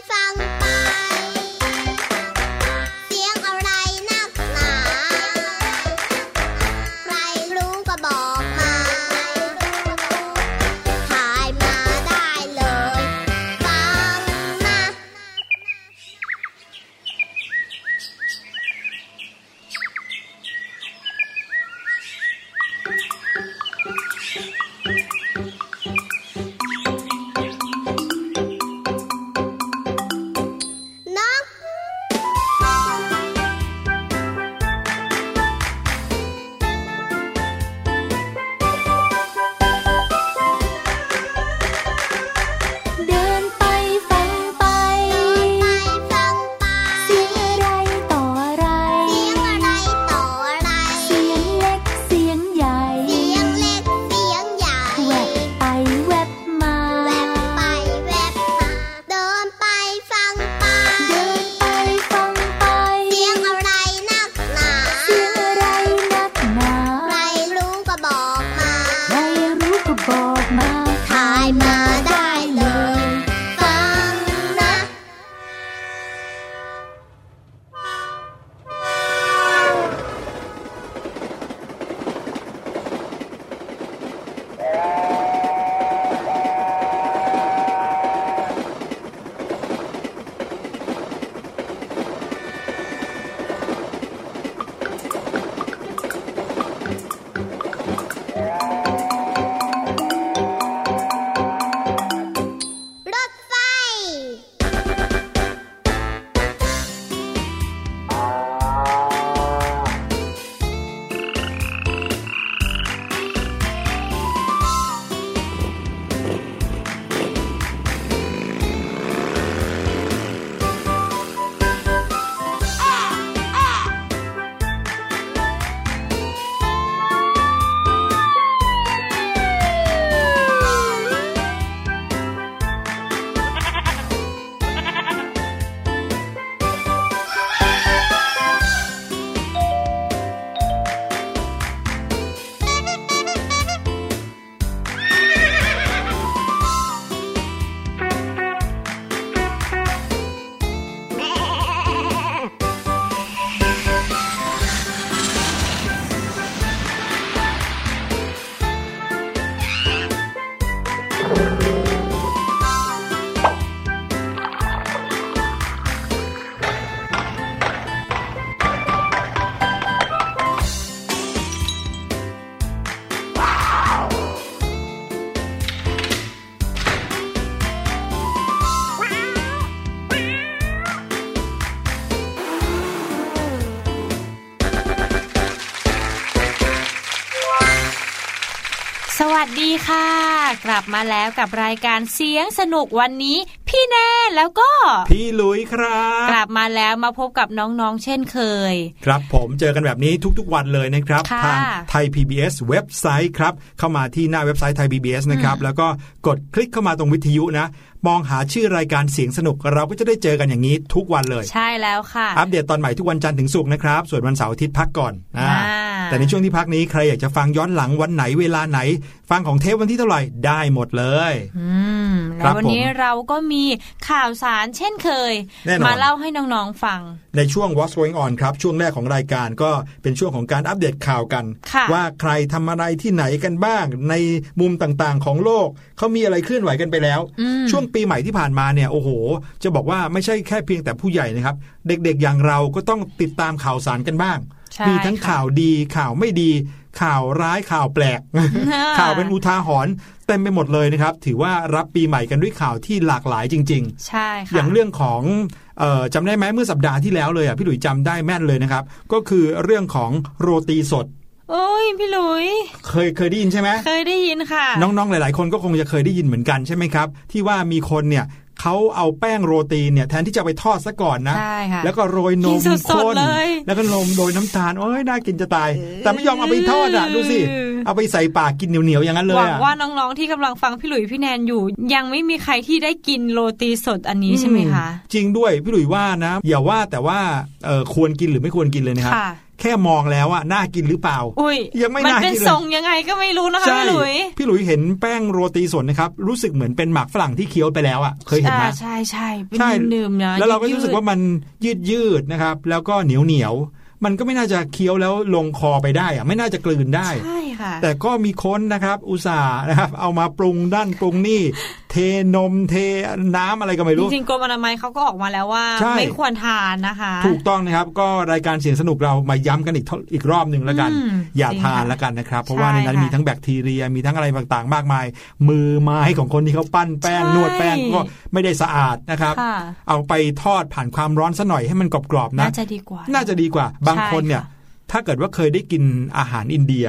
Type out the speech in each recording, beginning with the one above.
um ดีค่ะ กลับมาแล้วกับรายการเสียงสนุกวันนี้ พี่แน่แล้วก็ พี่ลุยครับ กลับมาแล้วมาพบกับน้องๆ เช่นเคย ครับผมเจอกันแบบนี้ทุกๆวันเลยนะครับค่ะทางไทย PBS เว็บไซต์ครับ เข้ามาที่หน้าเว็บไซต์ไทย PBS นะครับ แล้วก็กดคลิกเข้ามาตรงวิทยุนะมองหาชื่อรายการเสียงสนุกเราก็จะได้เจอกันอย่างนี้ทุกวันเลย ใช่แล้วค่ะ อัปเดตตอนใหม่ทุกวันจันทร์ถึงศุกร์นะครับ ส่วนวันเสาร์อาทิตย์พักก่อนอ่าอ่า แต่ในช่วงที่พักนี้ใครอยากจะฟังย้อนหลังวันไหนเวลาไหน ฟังของเทปวันที่เท่าไหร่ได้หมดเลยอืมครัแล้บววันนี้ผมเราก็มีข่าวสารเช่นเคยแน่นอนมาเล่าให้น้องๆฟัง ในช่วง What's Going On ครับ ช่วงแรกของรายการก็เป็นช่วงของการอัปเดตข่าวกันค่ะว่าใครทำอะไรที่ไหนกันบ้าง ในมุมต่างๆของโลกเขามีอะไรเคลื่อนไหวกันไปแล้วอืมช่วงปีใหม่ที่ผ่านมาเนี่ยโอ้โห จะบอกว่าไม่ใช่แค่เพียงแต่ผู้ใหญ่นะครับ เด็กๆอย่างเราก็ต้องติดตามข่าวสารกันบ้างใช่ มีทั้งค่ะข่าวดีข่าวไม่ดี ข่าวร้ายข่าวแปลก ข่าวเป็นอุทาหรณ์เต็มไปหมดเลยนะครับ ถือว่ารับปีใหม่กันด้วยข่าวที่หลากหลายจริง ๆ ใช่ค่ะอย่างเรื่องของเออจำได้ไหมเมื่อสัปดาห์ที่แล้วเลยอะพี่หลุยจำได้แม่นเลยนะครับ ก็คือเรื่องของโรตีสดโอ้ยพี่หลุย เคยเคยได้ยินใช่ไหมเคยได้ยินค่ะ น้องๆหลาย ๆ คนก็คงจะเคยได้ยินเหมือนกันใช่ไหมครับ ที่ว่ามีคนเนี่ย เขาเอาแป้งโรตีเนี่ยแทนที่จะไปทอดซะก่อนนะใช่ค่ะแล้วก็โรยนกิมนสดๆข้นเลยแล้วก็นมโรยน้ำตาลโอ้ยน่ากินจะตาย แต่ไม่ยอมเอาไปทอดอะดูสิเอาไปใส่ปากกินเหนียวๆอย่างนั้นเลหยวังอะว่าน้องๆที่กำลังฟังพี่หลุยพี่แนนอยู่ ยังไม่มีใครที่ได้กินโรตีสดอันนี้ใช่ไหมคะจริงด้วยพี่หลุยว่านะ อย่าว่าแต่ว่าเออควรกินหรือไม่ควรกินเลยนะครับค่ะ แค่มองแล้วอะน่ากินหรือเปล่า อุ้ยยังไม่มันน่าเป็นกินเลยทรงยังไงก็ไม่รู้นะคะพี่หลุย พี่หลุยเห็นแป้งโรตีสดนะครับ รู้สึกเหมือนเป็นหมากฝรั่งที่เคี้ยวไปแล้วอะเคยเห็นไหมอ่าใช่ใช่เป็นใช่ดื่มๆนะแล้วเราก็ยืดๆรู้สึกว่ามันยืดยืดๆนะครับ แล้วก็เหนียวเหนียวๆมันก็ไม่น่าจะเคี้ยวแล้วลงคอไปได้อะไม่น่าจะกลืนได้ใช่ค่ะแต่ก็มีคนนะครับ อุตส่าห์นะครับ เอามาปรุงด้านปรุงนี่ เทนมเทน้ำอะไรก็ไม่จรู้ริงๆกรมอนามัยเขาก็ออกมาแล้วว่าใช่ไม่ควรทานนะคะ ถูกต้องนะครับ ก็รายการเสียงสนุกเรามาย้ำกันอีกเท่าอีกรอบหนึ่งแล้วกันอืมอย่าจริงทานค่ะแล้วกันนะครับ เพราะว่าในนั้นใช่ค่ะมีทั้งแบคทีเรียมีทั้งอะไรต่างๆ มากมาย มือไม้ของคนที่เขาปั้นแป้งใช่นวดแป้งก็ไม่ได้สะอาดนะครับค่ะเอาไปทอดผ่านความร้อนซะหน่อยให้มันกรอบๆนะน่าจะดีกว่า น่าจะดีกว่า บางคนเนี่ยใช่ถ้าเกิดว่าเคยได้กินอาหารอินเดีย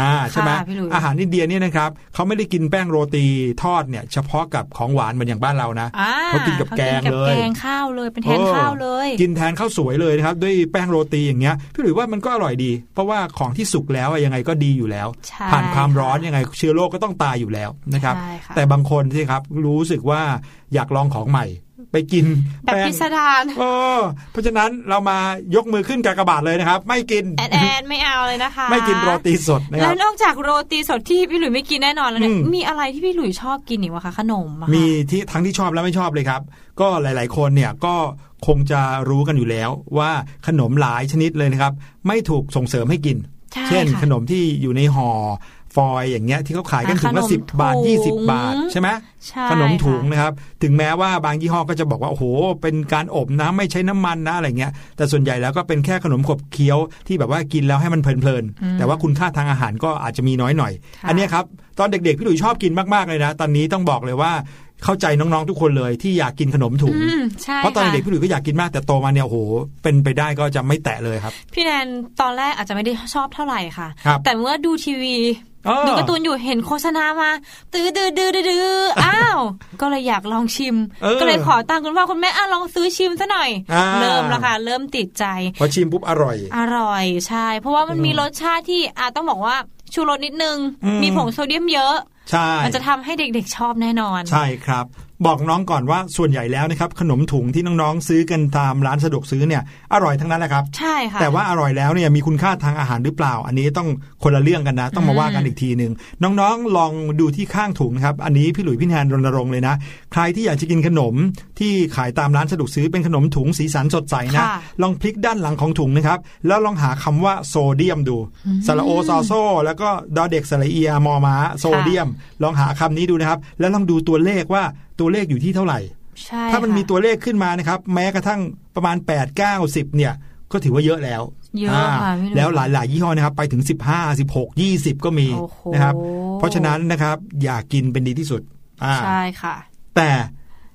อ่าใช่ไหมค่ะพี่หลุยอาหารอินเดียเนี่ยนะครับเขาไม่ได้กินแป้งโรตีทอดเนี่ย เฉพาะกับของหวานเหมือนอย่างบ้านเรานะอ่เขากินกับแกงขาเลกินยกับแกงข้าวเลยเป็นแทนข้าวเลย กินแทนข้าวสวยเลยนะครับ ด้วยแป้งโรตีอย่างเงี้ยพี่หลุยว่ามันก็อร่อยดี เพราะว่าของที่สุกแล้วอะยังไงก็ดีอยู่แล้วใช่ผ่านความร้อนยังไงเชื้อโรคก็ต้องตายอยู่แล้วนะครับใช่ค่ะแต่บางคนที่ครับรู้สึกว่าอยากลองของใหม่ ไปกินแบบแป้งพิสดารเออเพราะฉะนั้นเรามายกมือขึ้นกากบาทเลยนะครับ ไม่กินแอนแอนไม่เอาเลยนะคะ ไม่กินโรตีสดนะคแล้รัวบนอกจากโรตีสดที่พี่หลุยไม่กินแน่นอนแล้วเนี่ยอืมมีอะไรที่พี่หลุยชอบกินอีกวะคะขนมอะคะมีที่ทั้งที่ชอบและไม่ชอบเลยครับ ก็หลาย ๆ คนเนี่ยก็คงจะรู้กันอยู่แล้วว่าขนมหลายชนิดเลยนะครับ ไม่ถูกส่งเสริมให้กินใช่เช่นค่ะขนมที่อยู่ในห่อ ฟอยล์อย่างเงี้ยที่เขาขายกันอ่าถุงละขนมสิบบาทถุงยี่สิบบาทใช่ไหมใช่ขนมถุงค่ะนะครับ ถึงแม้ว่าบางยี่ห้อก็จะบอกว่า โอ้โห เป็นการอบนะไม่ใช้น้ำมันนะอะไรเงี้ย แต่ส่วนใหญ่แล้วก็เป็นแค่ขนมขบเคี้ยวที่แบบว่ากินแล้วให้มันเพลินอืมๆแต่ว่าคุณค่าทางอาหารก็อาจจะมีน้อยหน่อยค่ะอันเนี้ยครับ ตอนเด็กๆ พี่หลุยชอบกินมากๆเลยนะ ตอนนี้ต้องบอกเลยว่าเข้าใจน้องๆทุกคนเลยที่อยากกินขนมถุงอืมใช่เพราะตอนเด็กค่ะพี่หลุยก็อยากกินมากแต่โตมาเนี่ยโอ้โหเป็นไปได้ก็จะไม่แตะเลยครับ พี่แนนตอนแรกอาจจะไม่ได้ชอบเท่าไหร่ค่ะครับแต่เมื่อดูทีวีเออ ดูการ์ตูนอยู่เห็นโฆษณามา ตื้อดื้อดื้อดื้อดื้ออ้าว ก็เลยอยากลองชิมเออก็เลยขอตังค์คุณพ่อคุณแม่อะลองซื้อชิมซะหน่อยอ่าเริ่มแล้วค่ะเริ่มติดใจ พอชิมปุ๊บอร่อย อร่อยใช่ เพราะว่ามันอืมมีรสชาติที่อาต้องบอกว่าชูรสนิดนึงอืมมีผงโซเดียมเยอะใช่มันจะทำให้เด็กๆชอบแน่นอน ใช่ครับ บอกน้องก่อนว่าส่วนใหญ่แล้วนะครับขนมถุงที่น้องๆซื้อกันตามร้านสะดวกซื้อเนี่ยอร่อยทั้งนั้นแหละครับ ใช่ค่ะแต่ว่าอร่อยแล้วเนี่ยมีคุณค่าทางอาหารหรือเปล่า อันนี้ต้องคนละเรื่องกันนะ ต้องมาว่ากันอีกทีหนึ่งน้องๆลองดูที่ข้างถุงนะครับอันนี้พี่หลุยพี่แทนรณรงค์เลยนะ ใครที่อยากจะกินขนมที่ขายตามร้านสะดวกซื้อเป็นขนมถุงสีสันสดใสนะค่ะลองพลิกด้านหลังของถุงนะครับแล้วลองหาคำว่าโซเดียมดูสระโอซอโซแล้วก็ดอเด็กสระเอียมอม้าโซเดียม ลองหาคำนี้ดูนะครับ แล้วลองดูตัวเลขว่า ตัวเลขอยู่ที่เท่าไหร่ใช่ถ้ามันค่ะมีตัวเลขขึ้นมานะครับ แม้กระทั่งประมาณ 8 9 10เนี่ย ก็ถือว่าเยอะแล้วเยอะค่ะาพี่หนุ่มแล้วหลาย ๆ ยี่ห้อนะครับ ไปถึง 15 16 20 ก็มีโอ้โหนะครับ เพราะฉะนั้นนะครับ อย่ากกินเป็นดีที่สุดอ่าใช่ค่ะ แต่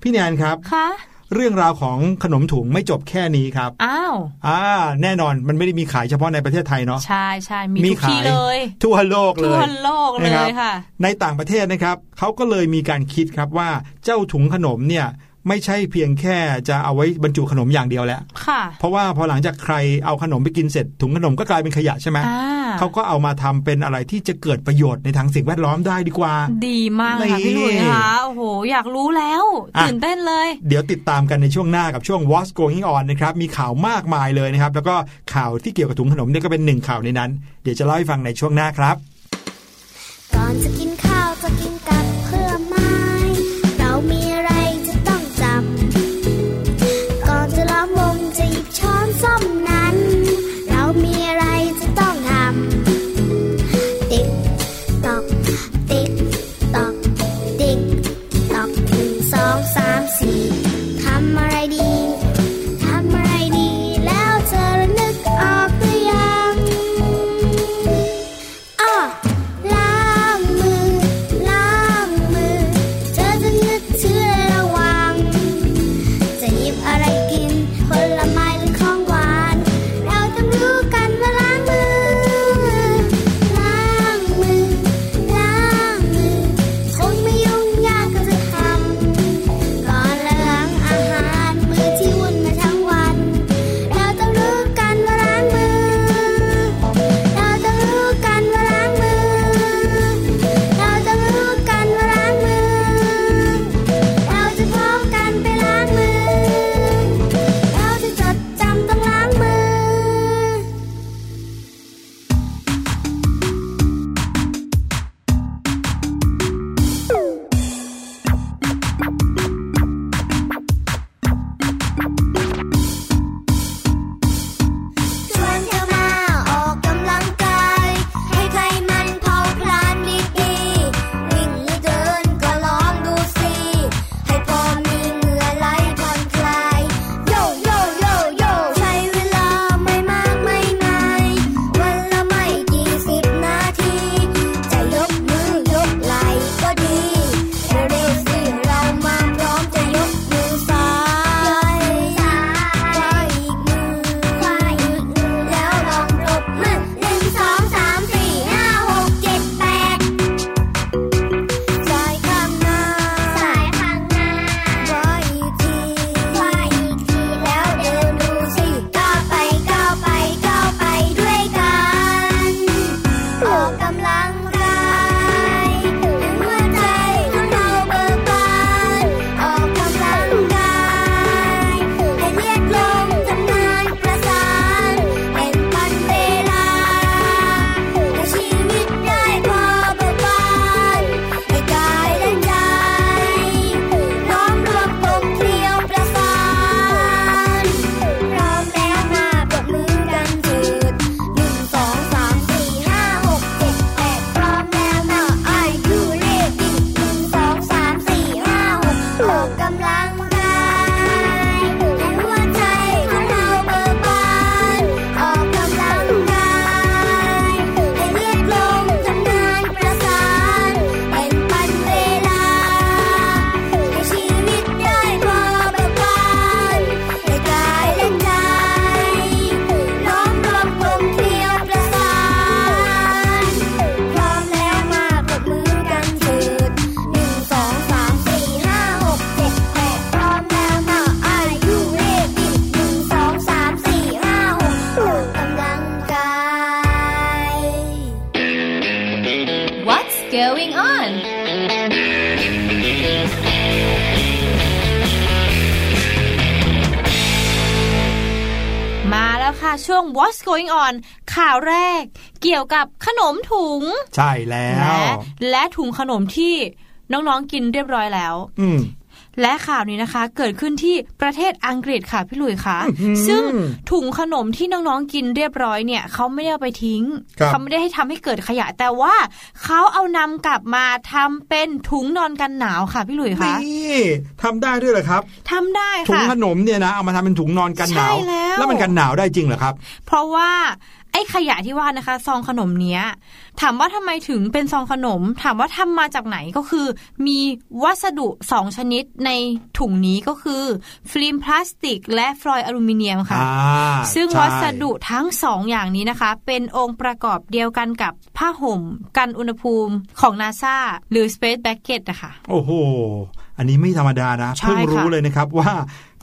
พี่แนนครับค่ะ เรื่องราวของขนมถุงไม่จบแค่นี้ครับ อ้าวอ่าแน่นอนมันไม่ได้มีขายเฉพาะในประเทศไทยเนาะใช่ใช่มีมีทุกที่ขายเลย ทั่วโลกเลทั่วยโลกเลนะครับยค่ะ ในต่างประเทศนะครับเขาก็เลยมีการคิดครับว่าเจ้าถุงขนมเนี่ย ไม่ใช่เพียงแค่จะเอาไว้บรรจุขนมอย่างเดียวแล้วค่ะ เพราะว่าพอหลังจากใครเอาขนมไปกินเสร็จถุงขนมก็กลายเป็นขยะใช่ไหมอ่าเขาก็เอามาทำเป็นอะไรที่จะเกิดประโยชน์ในทางสิ่งแวดล้อมได้ดีกว่า ดีมากเลยค่ะนี่พี่หลุยค่ะโอ้โห อยากรู้แล้วอะตื่นเต้นเลย เดี๋ยวติดตามกันในช่วงหน้ากับช่วง What's Going On นะครับ มีข่าวมากมายเลยนะครับ แล้วก็ข่าวที่เกี่ยวกับถุงขนมเนี่ยก็เป็นหนึ่งข่าวในนั้น เดี๋ยวจะเล่าให้ฟังในช่วงหน้าครับ ก่อนจะกินข้าว ข่าวแรก เกี่ยวกับขนมถุง ใช่แล้ว และและถุงขนมที่น้องๆกินเรียบร้อยแล้วอืม และข่าวนี้นะคะ เกิดขึ้นที่ประเทศอังกฤษค่ะพี่หลุยค่ะอื้อหือซึ่งถุงขนมที่น้องๆกินเรียบร้อยเนี่ยเขาไม่ได้เอาไปทิ้งครับเขาไม่ได้ให้ทำให้เกิดขยะ แต่ว่าเขาเอานำกลับมาทำเป็นถุงนอนกันหนาวค่ะพี่หลุยค่ะนี่ทำได้ด้วยเหรอครับทำได้ถุงค่ะขนมเนี่ยนะเอามาทำเป็นถุงนอนกันหนาวใช่แล้วแล้วมันกันหนาวได้จริงเหรอครับ เพราะว่า ไอ้ขยะที่ว่านะคะ ซองขนมเนี้ย ถามว่าทำไมถึงเป็นซองขนม ถามว่าทำมาจากไหนก็คือ มีวัสดุ 2 ชนิดในถุงนี้ก็คือ ฟิล์มพลาสติก และฟลอยอลูมิเนียมค่ะ ซึ่งวัสดุทั้ง 2ออย่างนี้นะคะ เป็นองค์ประกอบเดียวกันกับผ้าห่ม กันอุณหภูมิของนาซาหรือ Space Bucket นะคะโอ้โห อันนี้ไม่ธรรมดานะเพิ่งรู้เลยนะครับว่า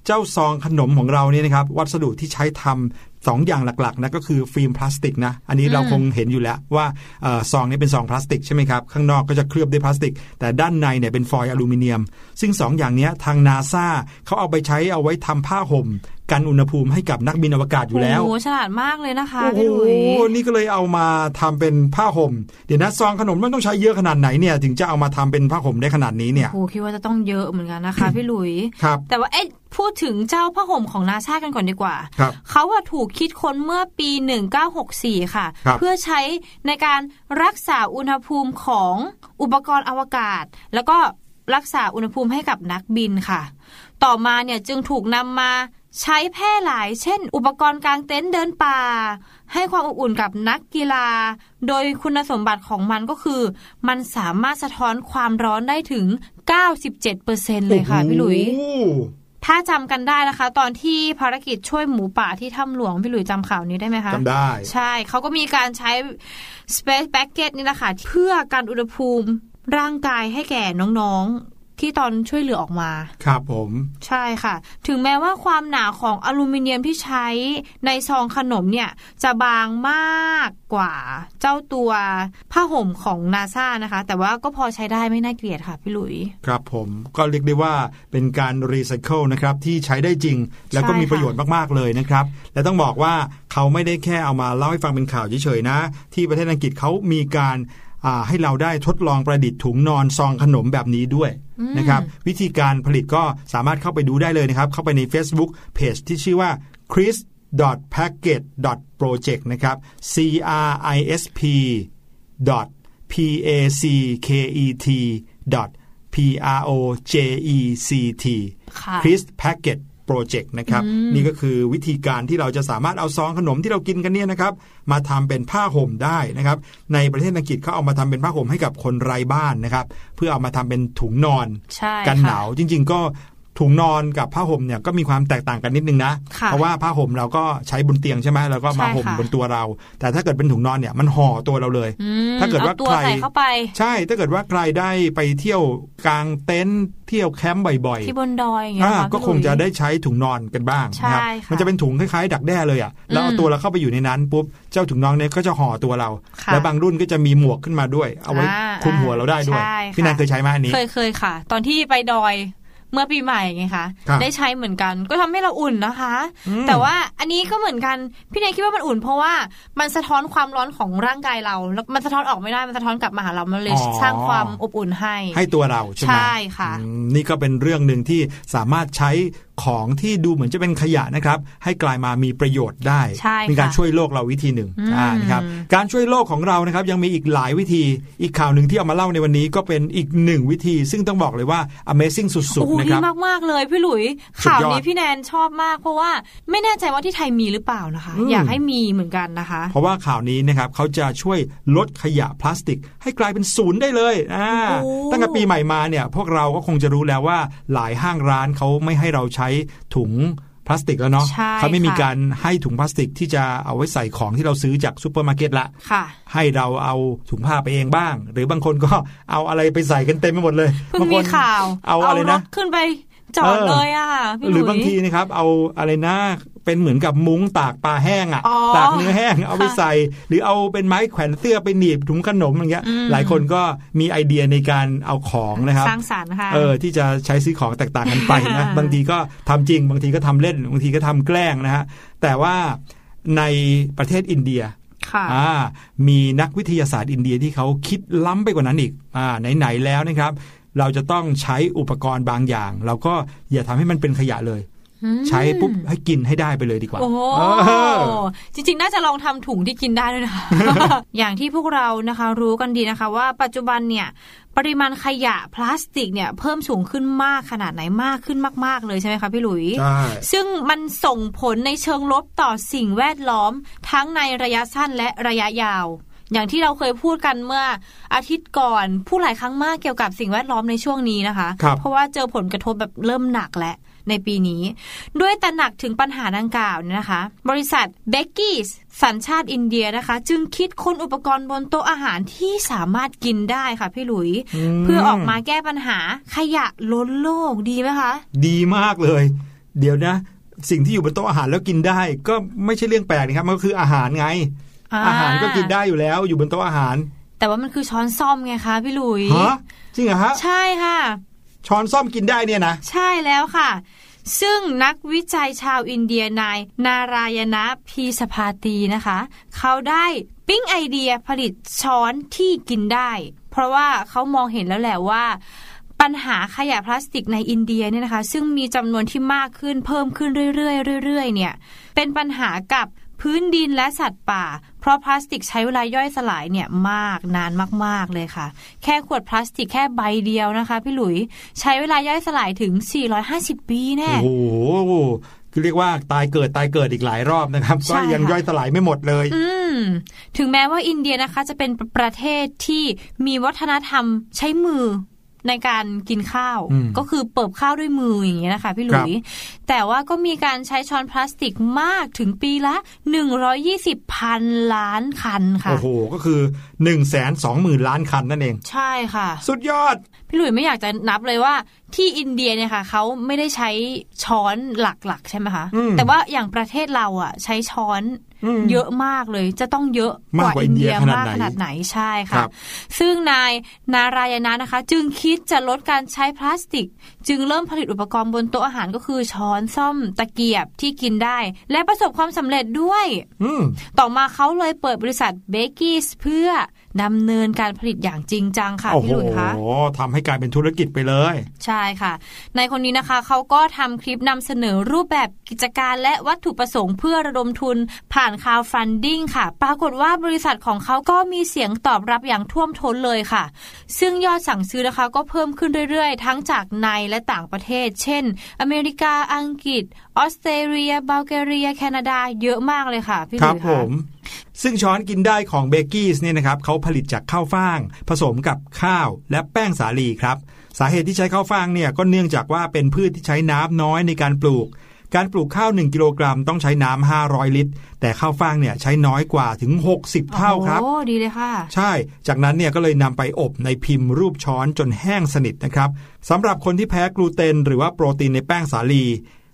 เจ้าซองขนมของเราเนี่ยนะครับ วัสดุที่ใช้ทำ สองอย่างหลักๆนะก็คือฟิล์มพลาสติกนะอันนี้เราคงเห็นอยู่แล้วว่าซองนี้เป็นซองพลาสติกใช่ไหมครับข้างนอกก็จะเคลือบด้วยพลาสติก แต่ด้านในเนี่ยเป็นฟอยล์อลูมิเนียม ซึ่ง2 อย่างนี้ทางนาซาเขาเอาไปใช้เอาไว้ทำผ้าห่มกันอุณหภูมิให้กับนักบินอวกาศอยู่แล้วโอ้โหฉลาดมากเลยนะคะโอ้โหพี่หลุยนี่ก็เลยเอามาทำเป็นผ้าห่ม เดี๋ยวนะซองขนมมันต้องใช้เยอะขนาดไหนเนี่ยถึงจะเอามาทำเป็นผ้าห่มได้ขนาดนี้เนี่ยโอ้โหคิดว่าจะต้องเยอะเหมือนกันนะคะพี่หลุยครับแต่ว่าเอ๊ะพูดถึงเจ้าผ้าห่มของนาซากันก่อนดีกว่าครับเขาอะถูกคิดค้นเมื่อปี 1964 ค่ะครับเพื่อใช้ในการรักษาอุณหภูมิของอุปกรณ์อวกาศ แล้วก็รักษาอุณหภูมิให้กับนักบินค่ะ ต่อมาเนี่ยจึงถูกนำมา ใช้แพร่หลาย เช่น อุปกรณ์กางเต็นท์เดินป่า ให้ความอบอุ่นกับนักกีฬา โดยคุณสมบัติของมันก็คือ มันสามารถสะท้อนความร้อนได้ถึง 97%เลยค่ะพี่หลุยโอ้โถ้าจำกันได้นะคะ ตอนที่ภารกิจช่วยหมูป่าที่ถ้ำหลวง พี่หลุยจำข่าวนี้ได้ไหมคะจำได้ ใช่เขาก็มีการใช้ Space Bucket นี่แหละค่ะเพื่อการอุณหภูมิร่างกายให้แก่น้องๆ ที่ตอนช่วยเหลือออกมา ครับผม ใช่ค่ะ ถึงแม้ว่าความหนาของอลูมิเนียมที่ใช้ในซองขนมเนี่ย จะบางมากกว่าเจ้าตัวผ้าห่มของนาซานะคะ แต่ว่าก็พอใช้ได้ไม่น่าเกลียดค่ะพี่หลุย ครับผมก็เรียกได้ว่าเป็นการรีไซเคิลนะครับที่ใช้ได้จริง แล้วก็ใช่มีค่ะประโยชน์มากๆเลยนะครับ และต้องบอกว่าเขาไม่ได้แค่เอามาเล่าให้ฟังเป็นข่าวเฉยๆนะ ที่ประเทศอังกฤษเขามีการอ่าให้เราได้ทดลองประดิษฐ์ถุงนอนซองขนมแบบนี้ด้วย นะครับวิธีการผลิตก็สามารถเข้าไปดูได้เลยนะครับ เข้าไปใน Facebook Page ที่ชื่อว่า chris package project นะครับ c r i s p dot p a c k e t dot p r o j e c t ค่ะ Chris Packet Project นะครับนี่ก็คือวิธีการที่เราจะสามารถเอาซองขนมที่เรากินกันเนี่ยนะครับมาทำเป็นผ้าห่มได้นะครับในประเทศอังกฤษเขาเอามาทำเป็นผ้าห่มให้กับคนไร้บ้านนะครับเพื่อเอามาทำเป็นถุงนอนใช่กันค่ะหนาวจริง ๆ ก็ ถุงนอนกับผ้าห่มเนี่ยก็มีความแตกต่างกันนิดนึงนะค่ะเพราะว่าผ้าห่มเราก็ใช้บนเตียงใช่ไหมแล้วก็มาใช่ห่มค่ะบนตัวเรา แต่ถ้าเกิดเป็นถุงนอนเนี่ยมันห่อตัวเราเลยอืมถ้าเกิดว่าอตัวใครใส่เข้าไป ใช่ถ้าเกิดว่าใครได้ไปเที่ยวกลางเต็นท์เที่ยวแคมป์บ่อยๆที่บนดอยอย่างเงี้ยอ่าค่ะก็พี่คงจะหลุยได้ใช้ถุงนอนกันบ้างใช่นะครับค่ะมันจะเป็นถุงคล้ายๆ ดักแด้เลยอะแล้วเอาอืมตัวเราเข้าไปอยู่ในนั้นปุ๊บเจ้าถุงนอนเนี่ยก็จะห่อตัวเราค่ะแล้วบางรุ่นก็จะมีหมวกขึ้นมาด้วย เอาไว้อ่าคลุมหัวเราได้ด้วยใช่พี่แนนค่ะเคยใช้ไหมอันนี้เคยเคยค่ะ ตอนที่ไปดอย เมื่อปีใหม่ไงคะครับได้ใช้เหมือนกันก็ทำให้เราอุ่นนะคะอืมแต่ว่าอันนี้ก็เหมือนกันพี่เนยคิดว่ามันอุ่น เพราะว่ามันสะท้อนความร้อนของร่างกายเราแล้วมันสะท้อนออกไม่ได้มันสะท้อนกลับมาหาเรามันเลยสร้างความอบอุ่นให้ ให้ตัวเราใช่ไหมใช่ค่ะอืมนี่ก็เป็นเรื่องหนึ่งที่สามารถใช้ของที่ดูเหมือนจะเป็นขยะนะครับ ให้กลายมามีประโยชน์ได้ใช่เป็นการค่ะช่วยโลกเราวิธีหนึ่งอืมอ่านะครับการช่วยโลกของเรานะครับยังมีอีกหลายวิธี อีกข่าวหนึ่งที่เอามาเล่าในวันนี้ก็เป็นอีกหนึ่งวิธี ซึ่งต้องบอกเลยว่า Amazing สุดโอ้โหๆนะดีครับมากๆเลยพี่หลุยสุดข่าวยอดนี้พี่แนนชอบมาก เพราะว่าไม่แน่ใจว่าที่ไทยมีหรือเปล่านะคะอืมอยากให้มีเหมือนกันนะคะ เพราะว่าข่าวนี้นะครับเขาจะช่วยลดขยะพลาสติก ให้กลายเป็นศูนย์ได้เลยอ่าโอ้ตั้งแต่ปีใหม่มาเนี่ยพวกเราก็คงจะรู้แล้วว่าหลายห้างร้านเขาไม่ให้เราใช้ถุงพลาสติกแล้วเนาะใช่เขาไม่มีค่ะการให้ถุงพลาสติกที่จะเอาไว้ใส่ของที่เราซื้อจากซูเปอร์มาร์เก็ตละค่ะให้เราเอาถุงผ้าไปเองบ้าง หรือบางคนก็เอาอะไรไปใส่กันเต็มไปหมดเลยเพิ่งบางคมีนข่าวเอาอะไรนะถขึ้นไป จอดเออเลยอะค่ะพี่หลุรืยอบางทีนะครับ เอาอะไรนะเป็นเหมือนกับมุ้งตากปลาแห้งอ๋ออะ่ะ ตากเนื้อแห้งเอาไปค่ะใส่ หรือเอาเป็นไม้แขวนเสื้อไปหนีบถุงขนมอย่างเงี้ยอืมหลายคนก็มีไอเดียในการเอาของนะครับสร้างสรรค์ค่ะเออที่จะใช้ซื้อของแตกต่างกันไปนะบางทีก็ทำจริง บางทีก็ทำเล่น บางทีก็ทำแกล้งนะฮะแต่ว่าในประเทศอินเดียค่ะอ่ามีนักวิทยาศาสตร์อินเดียที่เขาคิดล้ำไปกว่านั้นอีกอ่าไหนๆแล้วนะครับ เราจะต้องใช้อุปกรณ์บางอย่าง เราก็อย่าทำให้มันเป็นขยะเลยอืมใช้ปุ๊บให้กินให้ได้ไปเลยดีกว่า โอ้โหเออจริงๆ น่าจะลองทำถุงที่กินได้ด้วยนะคะอย่างที่พวกเรานะคะรู้กันดีนะคะว่าปัจจุบันเนี่ยปริมาณขยะพลาสติกเนี่ยเพิ่มสูงขึ้นมากขนาดไหนมากขึ้นมาก ๆ เลยใช่ไหมคะพี่หลุยใช่ซึ่งมันส่งผลในเชิงลบต่อสิ่งแวดล้อมทั้งในระยะสั้นและระยะยาว อย่างที่เราเคยพูดกันเมื่ออาทิตย์ก่อนพูดหลายครั้งมากเกี่ยวกับสิ่งแวดล้อมในช่วงนี้นะคะครับเพราะว่าเจอผลกระทบแบบเริ่มหนักแล้วในปีนี้ ด้วยตระหนักถึงปัญหาดังกล่าวเนี่ยนะคะ บริษัทเบกกี้สัญชาติอินเดียนะคะ จึงคิดค้นอุปกรณ์บนโต๊ะอาหารที่สามารถกินได้ค่ะพี่หลุย เพื่อออกมาแก้ปัญหาขยะล้นโลกดีไหมคะ ดีมากเลย เดี๋ยวนะ สิ่งที่อยู่บนโต๊ะอาหารแล้วกินได้ ก็ไม่ใช่เรื่องแปลกนะครับมันก็คืออาหารไง อาหารก็กินได้อยู่แล้วอยู่บนโต๊ะอาหาร แต่ว่ามันคือช้อนซ่อมไงคะพี่หลุยฮะจริงเหรอฮะใช่ค่ะ ช้อนซ่อมกินได้เนี่ยนะใช่แล้วค่ะ ซึ่งนักวิจัยชาวอินเดียนายนารายณะพีสภาตีนะคะ เขาได้ปิ้งไอเดียผลิตช้อนที่กินได้ เพราะว่าเขามองเห็นแล้วแหละว่าปัญหาขยะพลาสติกในอินเดียเนี่ยนะคะ ซึ่งมีจำนวนที่มากขึ้นเพิ่มขึ้นเรื่อยๆเรื่อยๆเนี่ยเป็นปัญหากับพื้นดินและสัตว์ป่า เพราะพลาสติกใช้เวลาย่อยสลายเนี่ยมากนานมากๆเลยค่ะ แค่ขวดพลาสติกแค่ใบเดียวนะคะ พี่หลุยใช้เวลาย่อยสลายถึง 450 ปีแน่โอ้โหคือเรียกว่าตายเกิดตายเกิดอีกหลายรอบนะครับใช่ก็ยังค่ะย่อยสลายไม่หมดเลย อืมถึงแม้ว่าอินเดียนะคะจะเป็นประเทศที่มีวัฒนธรรมใช้มือ ในการกินข้าวอืมก็คือเปิบข้าวด้วยมืออย่างเงี้ยนะคะพี่หลุย แต่ว่าก็มีการใช้ช้อนพลาสติกมากถึงปีละ 120พันล้านคันค่ะ โอ้โห ก็คือ1นึ่งแสนสองหมื่นล้านคันนั่นเอง ใช่ค่ะ สุดยอด พี่หลุยไม่อยากจะนับเลยว่าที่อินเดียเนี่ยค่ะเขาไม่ได้ใช้ช้อนหลักๆ ใช่ไหมคะอืมแต่ว่าอย่างประเทศเราอะ ใช้ช้อนอืม เยอะมากเลยจะต้องเยอะกมากว่ากว่าอินเดียอินเดียขนาดมากไหนขนาดไหนใช่ครัค่ะบซึ่งนายนารายณะนะคะ จึงคิดจะลดการใช้พลาสติก จึงเริ่มผลิตอุปกรณ์บนโต๊ะอาหารก็คือช้อนซ่อมตะเกียบที่กินได้ และประสบความสำเร็จด้วยอืมต่อมาเขาเลยเปิดบริษัท Bakeys เพื่อ ดำเนินการผลิตอย่างจริงจังค่ะโอ้พี่โหหลุยคะทำให้กลายเป็นธุรกิจไปเลย ใช่ค่ะ ในคนนี้นะคะเขาก็ทำคลิปนำเสนอรูปแบบกิจการและวัตถุประสงค์เพื่อระดมทุนผ่าน crowdfunding ค่ะ ปรากฏว่าบริษัทของเขาก็มีเสียงตอบรับอย่างท่วมท้นเลยค่ะ ซึ่งยอดสั่งซื้อนะคะก็เพิ่มขึ้นเรื่อยๆ ทั้งจากในและต่างประเทศ เช่น อเมริกาอังกฤษ ออสเตรเลียบัลแกเรีย แคนาดา เยอะมากเลยค่ะ พี่หคลุรับยผคะมซึ่งช้อนกินได้ของเบกกี้เนี่ยนะครับเขาผลิตจากข้าวฟ่าง ผสมกับข้าวและแป้งสาลีครับ สาเหตุที่ใช้ข้าวฟ่างเนี่ยก็เนื่องจากว่าเป็นพืชที่ใช้น้ำน้อยในการปลูก การปลูกข้าว 1 กิโลกรัมต้องใช้น้ำ500 ลิตร แต่ข้าวฟ่างเนี่ยใช้น้อยกว่าถึง 60 เท่าครับโอ้ดีเลยค่ะ ใช่ จากนั้นเนี่ยก็เลยนำไปอบในพิมพ์รูปช้อนจนแห้งสนิทนะครับสำหรับคนที่แพ้กลูเตน หรือว่าโปรตีนในแป้งสาลี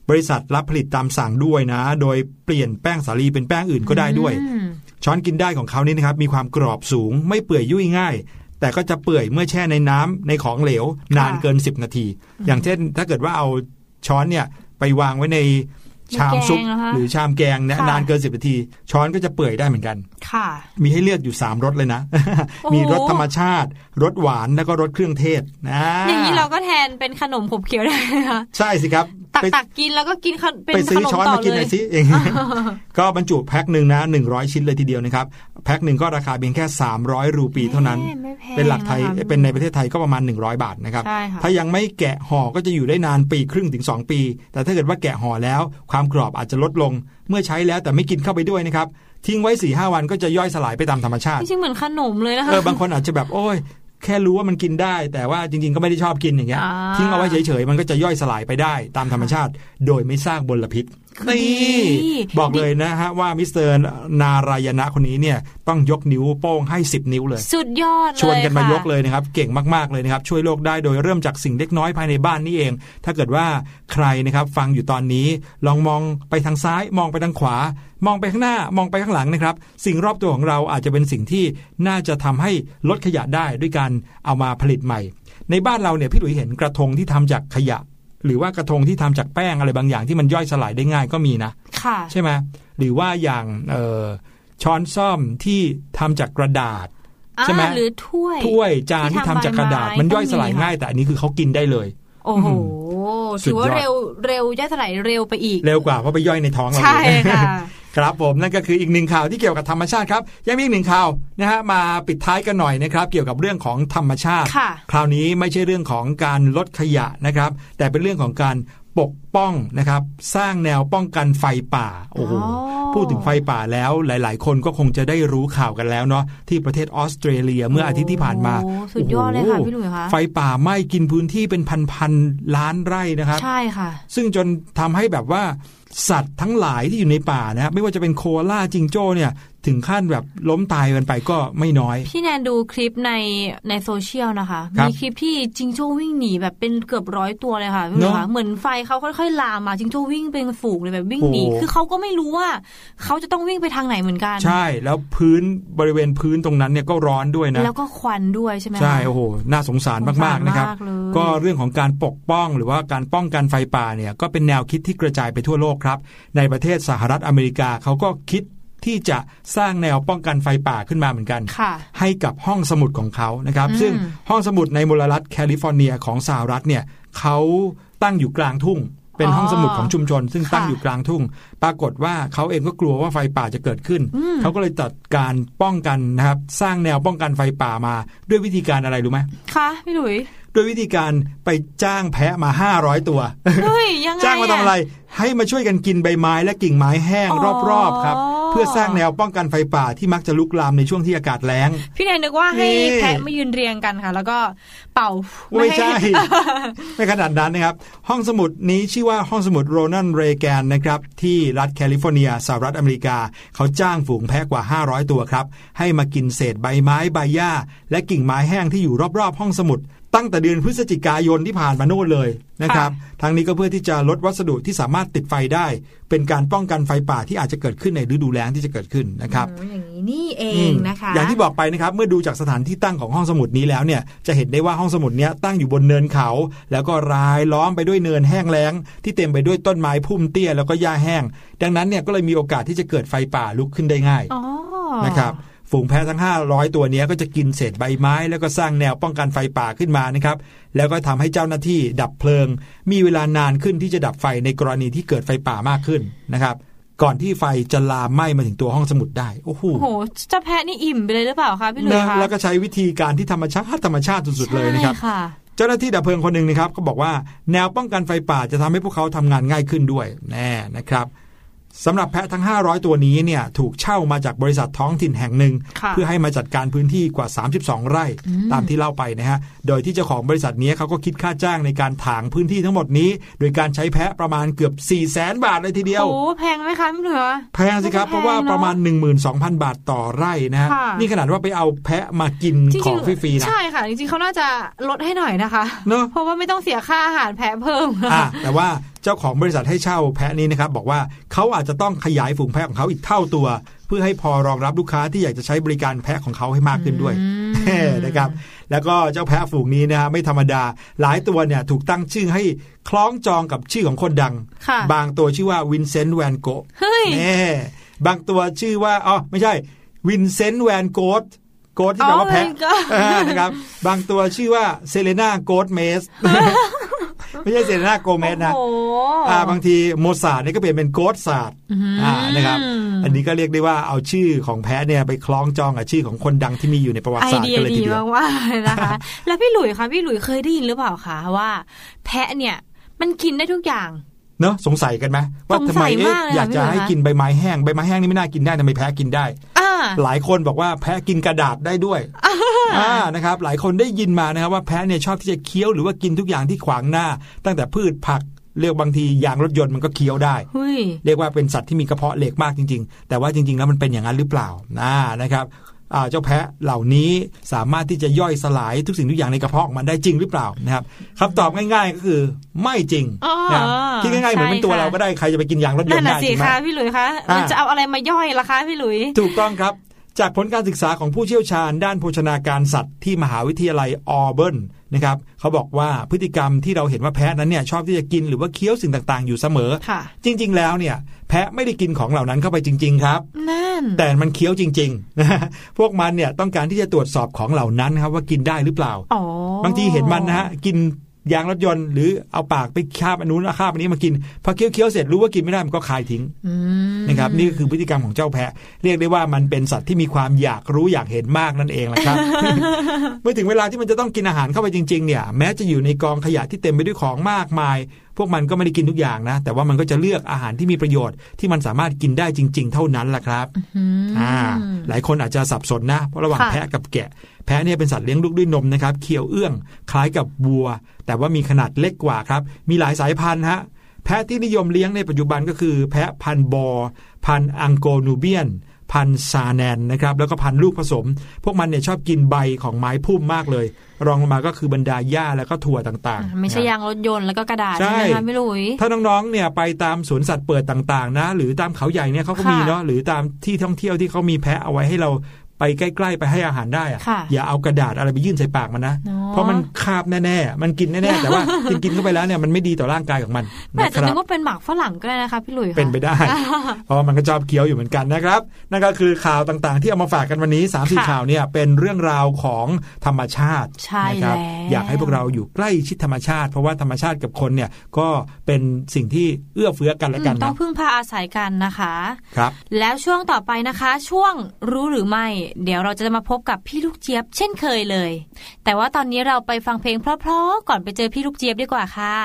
บริษัทรับผลิตตามสั่งด้วยนะ โดยเปลี่ยนแป้งสาลีเป็นแป้งอื่นก็ได้ด้วยอืมช้อนกินได้ของเขานี่นะครับมีความกรอบสูงไม่เปื่อยยุ่ยง่าย แต่ก็จะเปื่อยเมื่อแช่ในน้ำในของเหลวนานเกิน 10 นาที อย่างเช่น ถ้าเกิดว่าเอาช้อนเนี่ยไปวางไว้ในชามซุปในแกงเหรอคะหรือชามแกงเนี่ยค่ะนานเกิน10นาที ช้อนก็จะเปื่อยได้เหมือนกัน ค่ะ มีให้เลือกอยู่ 3รสเลยนะโอ้โหมีรสธรรมชาติรสหวานแล้วก็รสเครื่องเทศนะอย่างนี้เราก็แทนเป็นขนมขบเคี้ยวได้เลยค่ะใช่สิครับตักไปตักกินแล้วก็กินขนเป็นไปขซื้อนมช้อนต่อมากินหเลน่อยยสิเองก็บรรจุแพ็คหนึ่งนะ100ชิ้นเลยทีเดียวนะครับ แพ็คหนึ่งก็ราคาเพียงแค่ 300 รูปีเท่านั้นไม่แพงเป็นหลักไทยนะคะเป็นในประเทศไทยก็ประมาณ 100 บาทนะครับใช่ค่ะถ้ายังไม่แกะห่อก็จะอยู่ได้นานปีครึ่งถึง 2 ปี แต่ถ้าเกิดว่าแกะห่อแล้ว ความกรอบอาจจะลดลง เมื่อใช้แล้วแต่ไม่กินเข้าไปด้วยนะครับทิ้งไว้ 4-5 วันก็จะย่อยสลายไปตามธรรมชาติจริงๆเหมือนขนมเลยนะคะเออบางคนอาจจะแบบโอ้ย แค่รู้ว่ามันกินได้ แต่ว่าจริง ๆ ก็ไม่ได้ชอบกินอย่างเงี้ยอ่าทิ้งเอาไว้เฉยๆมันก็จะย่อยสลายไปได้ตามธรรมชาติ โดยไม่สร้างมลพิษดี นี่บอกเลยนะฮะว่ามิสเตอร์นารายณะคนนี้เนี่ยต้องยกนิ้วโป้งให้ 10 นิ้วเลย สุดยอดเลยชวนกันมาค่ะยกเลยนะครับ เก่งมากๆเลยนะครับ ช่วยโลกได้โดยเริ่มจากสิ่งเล็กน้อยภายในบ้านนี่เอง ถ้าเกิดว่าใครนะครับฟังอยู่ตอนนี้ลองมองไปทางซ้ายมองไปทางขวา มองไปข้างหน้ามองไปข้างหลังนะครับ สิ่งรอบตัวของเราอาจจะเป็นสิ่งที่น่าจะทำให้ลดขยะได้ด้วยการเอามาผลิตใหม่ ในบ้านเราเนี่ยพี่หลุยเห็นกระทงที่ทำจากขยะ หรือว่ากระทงที่ทำจากแป้งอะไรบางอย่างที่มันย่อยสลายได้ง่ายก็มีนะค่ะใช่ไหมหรือว่าอย่างเอ่อช้อนซ่อมที่ทำจากกระดาษใช่ไหมอ่าหรือถ้วยถ้วยจานที่ทำจากกระดาษที่ทำใบไม้มันย่อยสลายก็มีค่ะง่าย แต่อันนี้คือเขากินได้เลย โอ้โหสุถืดอยอดว่าเร็วเร็วย่อยสลายเร็วไปอีก เร็วกว่าเพราะไปย่อยในท้องเราใช่อีกค่ะครับผมนั่นก็คืออีกหนึ่งข่าวที่เกี่ยวกับธรรมชาติครับยังมีอีกหนึ่งข่าวนะฮะมาปิดท้ายกันหน่อยนะครับ เกี่ยวกับเรื่องของธรรมชาติค่ะคราวนี้ไม่ใช่เรื่องของการลดขยะนะครับ แต่เป็นเรื่องของการ ปกป้องนะครับ สร้างแนวป้องกันไฟป่าโอ้โหอ๋อพูดถึงไฟป่าแล้วหลาย ๆ คนก็คงจะได้รู้ข่าวกันแล้วเนาะที่ประเทศออสเตรเลียเมื่ออาทิตย์ที่ผ่านมาโอ้สุดยอดเลยค่ะโโพี่หนุ่ยคะไฟป่าไหม้กินพื้นที่เป็นพันๆล้านไร่นะครับใช่ค่ะ ซึ่งจนทำให้แบบว่าสัตว์ทั้งหลายที่อยู่ในป่านะครับไม่ว่าจะเป็นโคอาล่าจิงโจ้เนี่ย ถึงขั้นแบบล้มตายกันไปก็ไม่น้อย พี่แนนดูคลิปในในโซเชียลนะคะครับมีคลิปที่จิงโจ้วิ่งหนีแบบเป็นเกือบร้อยตัวเลยค่ะพี่หนุ่ยเนคะอะเหมือนไฟเขาค่อยๆลามมาจิงโจ้วิ่งเป็นฝูงเลยแบบวิ่งหนีโอ้คือเขาก็ไม่รู้ว่าเขาจะต้องวิ่งไปทางไหนเหมือนกัน ใช่แล้วพื้นบริเวณพื้นตรงนั้นเนี่ยก็ร้อนด้วยนะ แล้วก็ควันด้วยใช่ไหมคะใช่โอ้โหน่าสงสารมากๆนะครับสงสารมากเลยก็เรื่องของการปกป้องหรือว่าการป้องกันไฟป่าเนี่ยก็เป็นแนวคิดที่กระจายไปทั่วโลกครับ ในประเทศสหรัฐอเมริกาเขาก็คิด ที่จะสร้างแนวป้องกันไฟป่าขึ้นมาเหมือนกันค่ะให้กับห้องสมุดของเขานะครับอืมซึ่งห้องสมุดในมลรัฐแคลิฟอร์เนียของสหรัฐเนี่ยเขาตั้งอยู่กลางทุ่ง เป็นห้องสมุดของชุมชน ซึ่งตั้งอยู่กลางทุ่ง ปรากฏว่าเขาเองก็กลัวว่าไฟป่าจะเกิดขึ้นอืมเขาก็เลยจัดการป้องกันนะครับ สร้างแนวป้องกันไฟป่ามา ด้วยวิธีการอะไรรู้ไหมค่ะพี่หลุยด้วยวิธีการไปจ้างแพะมา 500 ตัวเฮ้ยยังไงจ้างมาทำอะไรอะให้มาช่วยกันกินใบไม้และกิ่งไม้แห้งอ๋อรอบๆครับ เพื่อสร้างแนวป้องกันไฟป่าที่มักจะลุกลามในช่วงที่อากาศแล้ง พี่แนนนึกว่าให้นี่แพะมายืนเรียงกันค่ะ แล้วก็เป่าไม่ใช่ให้ไม่ขนาดนั้นนะครับ ห้องสมุดนี้ชื่อว่าห้องสมุดโรนัลด์เรแกนนะครับที่รัฐแคลิฟอร์เนียสหรัฐอเมริกา เขาจ้างฝูงแพะกว่า 500 ตัวครับ ให้มากินเศษใบไม้ใบหญ้าและกิ่งไม้แห้งที่อยู่รอบๆ ห้องสมุด ตั้งแต่เดือนพฤศจิกายนที่ผ่านมาโน่นเลยนะครับทั้งนี้ก็เพื่อที่จะลดวัสดุที่สามารถติดไฟได้ เป็นการป้องกันไฟป่าที่อาจจะเกิดขึ้นในฤดูแล้งที่จะเกิดขึ้นนะครับอืมอย่างนี้นี่เองนะคะ อย่างที่บอกไปนะครับ เมื่อดูจากสถานที่ตั้งของห้องสมุดนี้แล้วเนี่ยจะเห็นได้ว่าห้องสมุดเนี้ยตั้งอยู่บนเนินเขา แล้วก็รายล้อมไปด้วยเนินแห้งแล้ง ที่เต็มไปด้วยต้นไม้พุ่มเตี้ยแล้วก็หญ้าแห้ง ดังนั้นเนี่ยก็เลยมีโอกาสที่จะเกิดไฟป่าลุกขึ้นได้ง่ายอ๋อนะครับ ฝูงแพะทั้ง 500 ตัวเนี้ยก็จะกินเศษใบไม้ แล้วก็สร้างแนวป้องกันไฟป่าขึ้นมานะครับ แล้วก็ทำให้เจ้าหน้าที่ดับเพลิง มีเวลานานขึ้นที่จะดับไฟในกรณีที่เกิดไฟป่ามากขึ้นนะครับ ก่อนที่ไฟจะลามไหม้มาถึงตัวห้องสมุดได้โอ้โหโอ้โหเจ้าแพะนี่อิ่มไปเลยหรือเปล่าคะพี่หลุยนะคะแล้วก็ใช้วิธีการที่ธรรมชาติธรรมชาติสุดๆเลยนะครับใช่ค่ะเจ้าหน้าที่ดับเพลิงคนหนึ่งนะครับก็บอกว่าแนวป้องกันไฟป่าจะทำให้พวกเขาทำงานง่ายขึ้นด้วยแน่นะครับ สำหรับแพะทั้ง 500 ตัวนี้เนี่ยถูกเช่ามาจากบริษัทท้องถิ่นแห่งหนึ่งค่ะเพื่อให้มาจัดการพื้นที่กว่า 32 ไร่อืมตามที่เล่าไปนะฮะ โดยที่เจ้าของบริษัทนี้เขาก็คิดค่าจ้างในการถางพื้นที่ทั้งหมดนี้ โดยการใช้แพะประมาณเกือบ 4 0 0แสนบาทเลยทีเดียว โอ้แพงไหมคะพี่หลุยคะแพงสิครับ เพราะว่าประมาณ 12,000 บาทต่อไร่นะฮะค่ะนี่ขนาดว่าไปเอาแพะมากินจขริองงฟรีๆนะใช่ค่ะจริงๆเขาน่าจะลดให้หน่อยนะคะเนอะเพราะว่าไม่ต้องเสียค่าอาหารแพะเพิ่มอะแต่ว่าเจ้าของบริษัทให้เช่าแพะนี้นะครับบอกว่าเขาอาจจะต้องขยายฝูงแพะของเขาอีกเท่าตัว เพื่อให้พอรองรับลูกค้าที่อยากจะใช้บริการแพะของเขาให้มากขึ้นด้วยนะครับแล้วก็เจ้าแพะฝูงนี้นะฮะไม่ธรรมดา หลายตัวเนี่ยถูกตั้งชื่อให้คล้องจองกับชื่อของคนดังค่ะบางตัวชื่อว่า Vincent van Goat เฮ้ยแน่บางตัวชื่อว่าอ๋อไม่ใช่ Vincent van Goat goat ที่แปลว่าแพะ Oh my god อ่านะครับ บางตัวชื่อว่า Selena Goatmez ไม่ใช่เซเลนาโกเมสนะโอ้โหอ่าบางทีโมซาร์ทเนี่ยก็เปลี่ยนเป็น Goatzart อืมอ่านะครับ อันนี้ก็เรียกได้ว่าเอาชื่อของแพะเนี่ยไปคล้องจองกับชื่อของคนดังที่มีอยู่ในประวัไอติศาสตร์เดียกันเลยดีทีเดียวมากๆเลยนะคะ แล้วพี่หลุยคะพี่หลุยเคยได้ยินหรือเปล่าคะว่า แพะเนี่ยมันกินได้ทุกอย่างเนอะสงสัยกันไหมว่าสงทำสัไมยเอ๊ะมากเลยอยากจะค่ะพี่ให้หลุยคะกินใบไม้แห้งใบไม้แห้งนี่ไม่น่ากินได้ทำไมแพ้กินได้อ่า หลายคนบอกว่าแพะกินกระดาษได้ด้วยอ่านะครับ หลายคนได้ยินมานะครับว่าแพะเนี่ยชอบที่จะเคี้ยวหรือว่ากินทุกอย่างที่ขวางหน้า ตั้งแต่พืชผักเรียกบางทียางรถยนต์มันก็เคี้ยวได้เฮ้ยเรียกว่าเป็นสัตว์ที่มีกระเพาะเหล็กมากจริง ๆ แต่ว่าจริง ๆ แล้วมันเป็นอย่างนั้นหรือเปล่านะนะครับอ่า เจ้าแพะเหล่านี้สามารถที่จะย่อยสลายทุกสิ่งทุกอย่างในกระเพาะของมันได้จริงหรือเปล่านะครับคำตอบง่าย ๆ ก็คือไม่จริงอ๋อนะครับคิดง่ายๆเหมือนเป็นตัวใช่ค่ะเราก็ได้ใครจะไปกินยางรถยนนั่นต์น่ะได้สิจริงไหมคะพี่หลุยคะอ่ามัมันจะเอาอะไรมาย่อยล่ะคะพี่หลุย ถูกต้องครับจากผลการศึกษาของผู้เชี่ยวชาญด้านโภชนาการสัตว์ที่มหาวิทยาลัยออเบิร์น นะครับเขาบอกว่าพฤติกรรมที่เราเห็นว่าแพะนั้นเนี่ยชอบที่จะกินหรือว่าเคี้ยวสิ่งต่างๆ อยู่เสมอค่ะจริง ๆ แล้วเนี่ยแพะไม่ได้กินของเหล่านั้นเข้าไปจริง ๆ ครับนั่นแต่มันเคี้ยวจริงๆ พวกมันเนี่ยต้องการที่จะตรวจสอบของเหล่านั้นครับว่ากินได้หรือเปล่าอ๋อบางทีเห็นมันนะฮะกิน ยางรถยนต์หรือเอาปากไปคาบอันนู้นคาบอันนี้มากินพอเคี้ยวๆเสร็จรู้ว่ากินไม่ได้มันก็คายทิ้งนะครับนี่คือพฤติกรรมของเจ้าแพะ เรียกได้ว่ามันเป็นสัตว์ที่มีความอยากรู้อยากเห็นมากนั่นเองแหละครับเมื่อถึงเวลาที่มันจะต้องกินอาหารเข้าไปจริงๆเนี่ยแม้จะอยู่ในกองขยะที่เต็มไปด้วยของมากมาย พวกมันก็ไม่ได้กินทุกอย่างนะ แต่ว่ามันก็จะเลือกอาหารที่มีประโยชน์ที่มันสามารถกินได้จริง ๆ เท่านั้นแหละครับอ่าหลายคนอาจจะสับสนนะเพราะระหว่างแพะกับแกะ แพะเนี่ยเป็นสัตว์เลี้ยงลูกด้วยนมนะครับเขียวเอื้อง คล้ายกับวัว แต่ว่ามีขนาดเล็กกว่าครับมีหลายสายพันธุ์ฮะแพะที่นิยมเลี้ยงในปัจจุบันก็คือ แพะพันบอ พันอังโกนูเบียน พันซาแนนนะครับแล้วก็พันลูกผสม พวกมันเนี่ยชอบกินใบของไม้พุ่มมากเลย รองลงมาก็คือบรรดาหญ้าแล้วก็ถั่วต่างๆ ไม่ใช่ยางรถยนต์แล้วก็กระดาษใช่ไหมคะพี่ลุยถ้าน้องๆเนี่ยไปตามสวนสัตว์เปิดต่างๆนะ หรือตามเขาใหญ่เนี่ยเขาก็มีเนาะหรือตามที่ท่องเที่ยวที่เขามีแพะเอาไว้ให้เรา ไปใกล้ๆไปให้อาหารได้อะอย่าเอากระดาษอะไรไปยื่นใส่ปากมันนะ เพราะมันคาบแน่ๆ มันกินแน่ๆ แต่ว่ากินกินเข้าไปแล้วเนี่ยมันไม่ดีต่อร่างกายของมันแต่จะนึกว่าเป็นหมากฝรั่งก็ได้นะคะพี่ลุยเป็นไปได้ เพราะมันก็ชอบเคี้ยวอยู่เหมือนกันนะครับ นั่นก็คือข่าวต่างๆ ที่เอามาฝากกันวันนี้3ามสี่ข่าวเนี่ยเป็นเรื่องราวของธรรมชาตินะครับอยากให้พวกเราอยู่ใกล้ชิดธรรมชาติ เพราะว่าธรรมชาติกับคนเนี่ยก็เป็นสิ่งที่เอื้อเฟื้อกันและกันต้องพึ่งพาอาศัยกันนะคะครับแล้วช่วงต่อไปนะคะ ช่วงรู้หรือไม่เดี๋ยวเราจะมาพบกับพี่ลูกเจี๊ยบเช่นเคยเลย แต่ว่าตอนนี้เราไปฟังเพลงเพราะๆก่อนไปเจอพี่ลูกเจี๊ยบดีกว่าค่ะ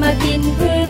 mà kiên cường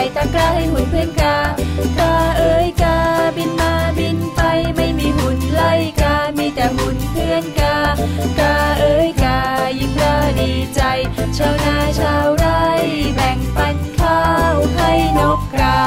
ส่ตะกร้าให้หุ่นเพื่อนกากาเอ้ยกาบินมาบินไปไม่มีหุ่นไล่กา มีแต่หุ่นเพื่อนกากาเอ้ยกายิ้มละดีใจชาวนาชาวไร่แบ่งปันข้าวให้นกกา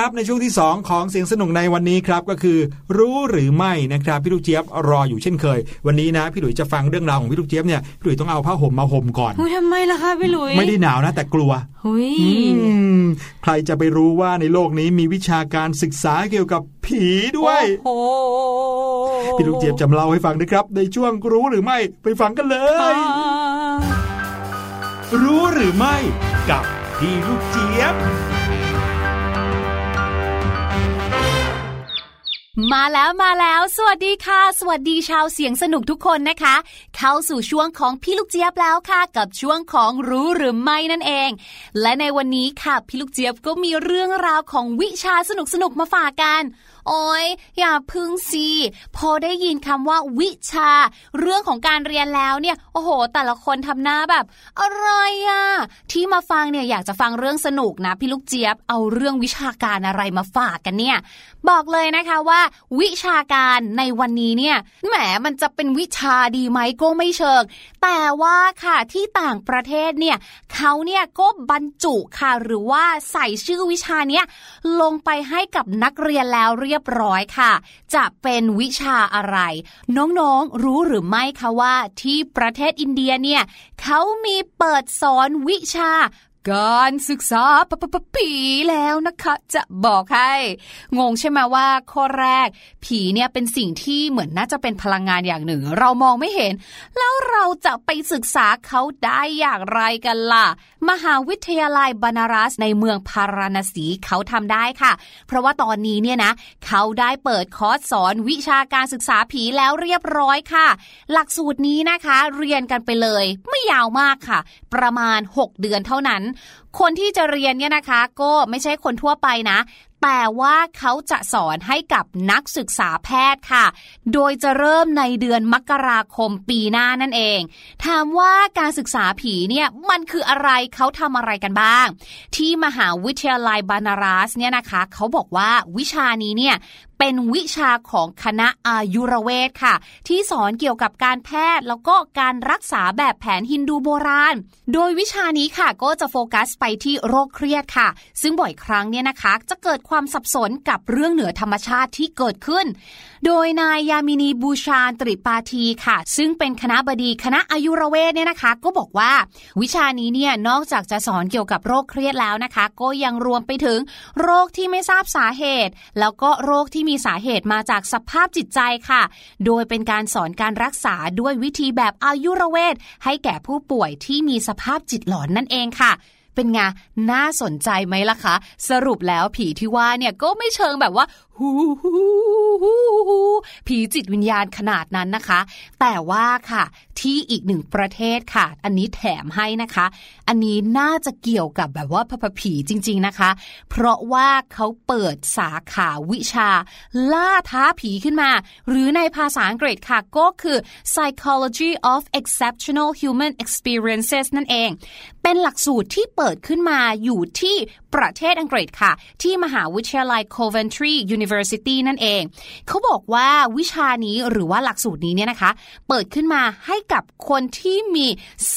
ครับในช่วงที่ 2 ของเสียงสนุกในวันนี้ครับก็คือ รู้หรือไม่นะครับพี่ลูกเจี๊ยบรออยู่เช่นเคย วันนี้นะพี่หลุยจะฟังเรื่องราวของพี่ลูกเจี๊ยบเนี่ยพี่หลุยต้องเอาผ้าห่มมาห่มก่อนหุยทำไมล่ะคะพี่หลุยไม่ได้หนาวนะแต่กลัวหุยอืมใครจะไปรู้ว่าในโลกนี้มีวิชาการศึกษาเกี่ยวกับผีด้วยโอ้โหพี่ลูกเจี๊ยบจะมาเล่าให้ฟังนะครับ ในช่วงรู้หรือไม่ไปฟังกันเลย รู้หรือไม่กับพี่ลูกเจี๊ยบ มาแล้วมาแล้ว สวัสดีค่ะ สวัสดีชาวเสียงสนุกทุกคนนะคะ เข้าสู่ช่วงของพี่ลูกเจี๊ยบแล้วค่ะ กับช่วงของรู้หรือไม่นั่นเอง และในวันนี้ค่ะพี่ลูกเจี๊ยบก็มีเรื่องราวของวิชาสนุกสนุกมาฝากกัน โอ้ยอย่าพึ่งสิพอได้ยินคำว่าวิชา เรื่องของการเรียนแล้วเนี่ย โอ้โห แต่ละคนทำหน้าแบบ อะไรอะที่มาฟังเนี่ยอยากจะฟังเรื่องสนุกนะพี่ลูกเจี๊ยบเอาเรื่องวิชาการอะไรมาฝากกันเนี่ย บอกเลยนะคะว่า วิชาการในวันนี้เนี่ยแหมมันจะเป็นวิชาดีไหมก็ไม่เชิง แต่ว่าค่ะที่ต่างประเทศเนี่ยเขาเนี่ยก็บรรจุค่ะหรือว่าใส่ชื่อวิชาเนี้ยลงไปให้กับนักเรียนแล้วเรียบร้อยค่ะ จะเป็นวิชาอะไร น้องๆรู้หรือไม่คะว่าที่ประเทศอินเดียเนี่ยเขามีเปิดสอนวิชา การศึกษาปปปผีแล้วนะคะ จะบอกให้ งงใช่ไหมว่าข้อแรก ผีเนี่ยเป็นสิ่งที่เหมือนน่าจะเป็นพลังงานอย่างหนึ่ง เรามองไม่เห็น แล้วเราจะไปศึกษาเขาได้อย่างไรกันล่ะ มหาวิทยาลัยบานารัสในเมืองพาราณสีเขาทำได้ค่ะ เพราะว่าตอนนี้เนี่ยนะ เขาได้เปิดคอร์สสอนวิชาการศึกษาผีแล้วเรียบร้อยค่ะ หลักสูตรนี้นะคะ เรียนกันไปเลย ไม่ยาวมากค่ะ ประมาณ 6 เดือนเท่านั้นคนที่จะเรียนเนี่ยนะคะ ก็ไม่ใช่คนทั่วไปนะ แต่ว่าเขาจะสอนให้กับนักศึกษาแพทย์ค่ะ โดยจะเริ่มในเดือนมกราคมปีหน้านั่นเอง ถามว่าการศึกษาผีเนี่ยมันคืออะไรเขาทำอะไรกันบ้าง ที่มหาวิทยาลัยบานารัสเนี่ยนะคะ เขาบอกว่าวิชานี้เนี่ย เป็นวิชาของคณะอายุรเวทค่ะ ที่สอนเกี่ยวกับการแพทย์แล้วก็การรักษาแบบแผนฮินดูโบราณ โดยวิชานี้ค่ะก็จะโฟกัสไปที่โรคเครียดค่ะ ซึ่งบ่อยครั้งเนี่ยนะคะ จะเกิดความสับสนกับเรื่องเหนือธรรมชาติที่เกิดขึ้น โดยนายยามินีบูชาตริปาทีค่ะ ซึ่งเป็นคณะบดีคณะอายุรเวทเนี่ยนะคะ ก็บอกว่า วิชานี้เนี่ยนอกจากจะสอนเกี่ยวกับโรคเครียดแล้วนะคะ ก็ยังรวมไปถึงโรคที่ไม่ทราบสาเหตุ แล้วก็โรคที่มีีสาเหตุมาจากสภาพจิตใจค่ะ โดยเป็นการสอนการรักษาด้วยวิธีแบบอายุรเวทให้แก่ผู้ป่วยที่มีสภาพจิตหลอนนั่นเองค่ะเป็นไงน่าสนใจไหมล่ะคะ สรุปแล้วผีที่ว่าเนี่ยก็ไม่เชิงแบบว่า ฮูฮูฮูฮูผีจิตวิญญาณขนาดนั้นนะคะ แต่ว่าค่ะ ที่อีกหนึ่งประเทศค่ะ อันนี้แถมให้นะคะ อันนี้น่าจะเกี่ยวกับแบบว่าพผีจริง ๆนะคะ เพราะว่าเขาเปิดสาขาวิชา ล่าท้าผีขึ้นมา หรือในภาษาอังกฤษค่ะ ก็คือ psychology of exceptional human experiences นั่นเอง เป็นหลักสูตรที่เปิดขึ้นมาอยู่ที่ ประเทศอังกฤษค่ะ ที่มหาวิทยาลัย Coventry University นั่นเอง เขาบอกว่าวิชานี้หรือว่าหลักสูตรนี้เนี่ยนะคะ เปิดขึ้นมาให้กับคนที่มี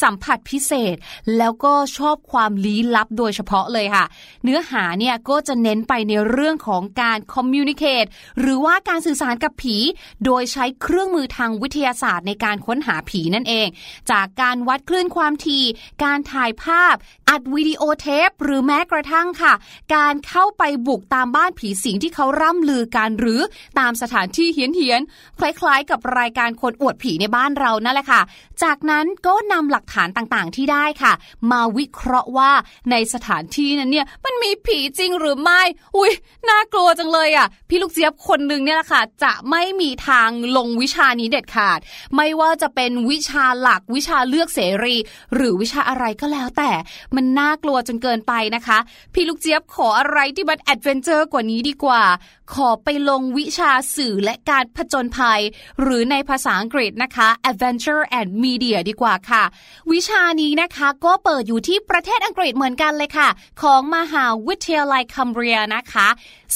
สัมผัสพิเศษ แล้วก็ชอบความลี้ลับโดยเฉพาะเลยค่ะ เนื้อหาเนี่ยก็จะเน้นไปในเรื่องของการ communicate หรือว่าการสื่อสารกับผี โดยใช้เครื่องมือทางวิทยาศาสตร์ในการค้นหาผีนั่นเอง จากการวัดคลื่นความถี่การถ่ายภาพ อัดวิดีโอเทป หรือแม้กระทั่งค่ะ การเข้าไปบุกตามบ้านผีสิงที่เขาร่ำลือกันหรือตามสถานที่เฮี้ยนๆคล้ายๆ กับรายการคนอวดผีในบ้านเรานั่นแหละค่ะ จากนั้นก็นำหลักฐานต่างๆ ที่ได้ค่ะ มาวิเคราะห์ว่าในสถานที่นั้นเนี่ยมันมีผีจริงหรือไม่ อุ้ยน่ากลัวจังเลยอะพี่ลูกเจี๊ยบคนหนึ่งเนี่ยแหละค่ะ จะไม่มีทางลงวิชานี้เด็ดขาด ไม่ว่าจะเป็นวิชาหลักวิชาเลือกเสรี หรือวิชาอะไรก็แล้วแต่มันน่ากลัวจนเกินไปนะคะพี่ลูกเจี๊ยบขออะไรที่มัน adventure กว่านี้ดีกว่าขอไปลงวิชาสื่อและการผจญภัย หรือในภาษาอังกฤษนะคะ adventure and media ดีกว่าค่ะ วิชานี้นะคะก็เปิดอยู่ที่ประเทศอังกฤษเหมือนกันเลยค่ะ ของมหาวิทยาลัยคัมเบรียนะคะ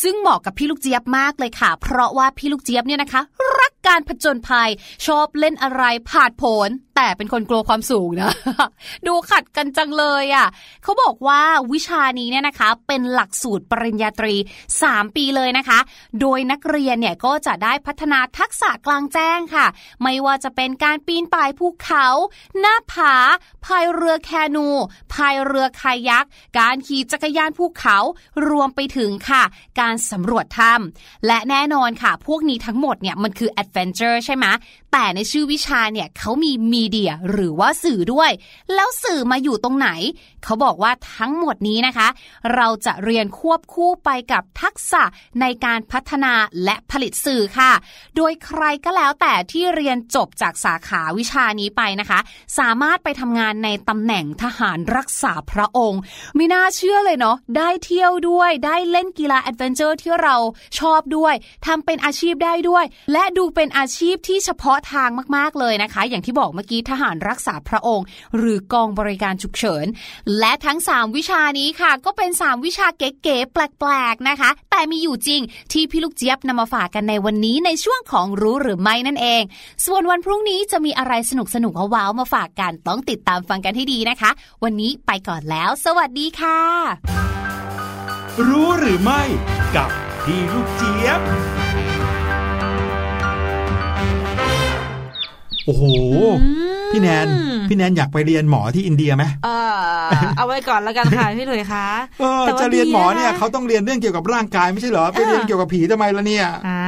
ซึ่งเหมาะกับพี่ลูกเจี๊ยบมากเลยค่ะ เพราะว่าพี่ลูกเจี๊ยบเนี่ยนะคะ รักการผจญภัย ชอบเล่นอะไรผาดโผนแต่เป็นคนกลัวความสูงนะ ดูขัดกันจังเลยอะ่ะเขาบอกว่าวิชานี้เนี่ยนะคะ เป็นหลักสูตรปริญญาตรี 3 ปีเลยนะคะโดยนักเรียนเนี่ยก็จะได้พัฒนาทักษะกลางแจ้งค่ะ ไม่ว่าจะเป็นการปีนป่ายภูเขา หน้าผาพายเรือแคนูพายเรือคายัก การขี่จักรยานภูเขารวมไปถึงค่ะ การสำรวจถ้และแน่นอนค่ะ พวกนี้ทั้งหมดเนี่ยมันคือ adventure ใช่ไหมแต่ในชื่อวิชาเนี่ยเขามี media หรือว่าสื่อด้วย แล้วสื่อมาอยู่ตรงไหน เขาบอกว่าทั้งหมดนี้นะคะ เราจะเรียนควบคู่ไปกับทักษะในการพัฒนาและผลิตสื่อค่ะ โดยใครก็แล้วแต่ที่เรียนจบจากสาขาวิชานี้ไปนะคะ สามารถไปทำงานในตำแหน่งทหารรักษาพระองค์ไม่น่าเชื่อเลยเนาะได้เที่ยวด้วยได้เล่นกีฬาแอดเวนเจอร์ที่เราชอบด้วยทำเป็นอาชีพได้ด้วย และดูเป็นอาชีพที่เฉพาะทางมากๆเลยนะคะ อย่างที่บอกเมื่อกี้ทหารรักษาพระองค์ หรือกองบริการฉุกเฉิน และทั้ง 3 วิชานี้ค่ะ ก็เป็น 3 วิชาเก๋ๆแปลกๆนะคะ แต่มีอยู่จริงที่พี่ลูกเจี๊ยบนำมาฝากกันในวันนี้ในช่วงของรู้หรือไม่นั่นเอง ส่วนวันพรุ่งนี้จะมีอะไรสนุกสนุกว้าวมาฝากกันต้องติดตามฟังกันให้ดีนะคะ วันนี้ไปก่อนแล้ว สวัสดีค่ะ รู้หรือไม่กับพี่ลูกเจี๊ยบ โอ้โหพี่แนนพี่แนนอยากไปเรียนหมอที่อินเดียไหมเออเอาไว้ก่อนแล้วกันค่ะพี่หลุยคะเออแต่ว่าจะเรียนหมอเนี่ยดีะเขาต้องเรียนเรื่องเกี่ยวกับร่างกายไม่ใช่เหรอไปเรียนเกี่ยวกับผีทำไมล่ะเนี่ยอ่า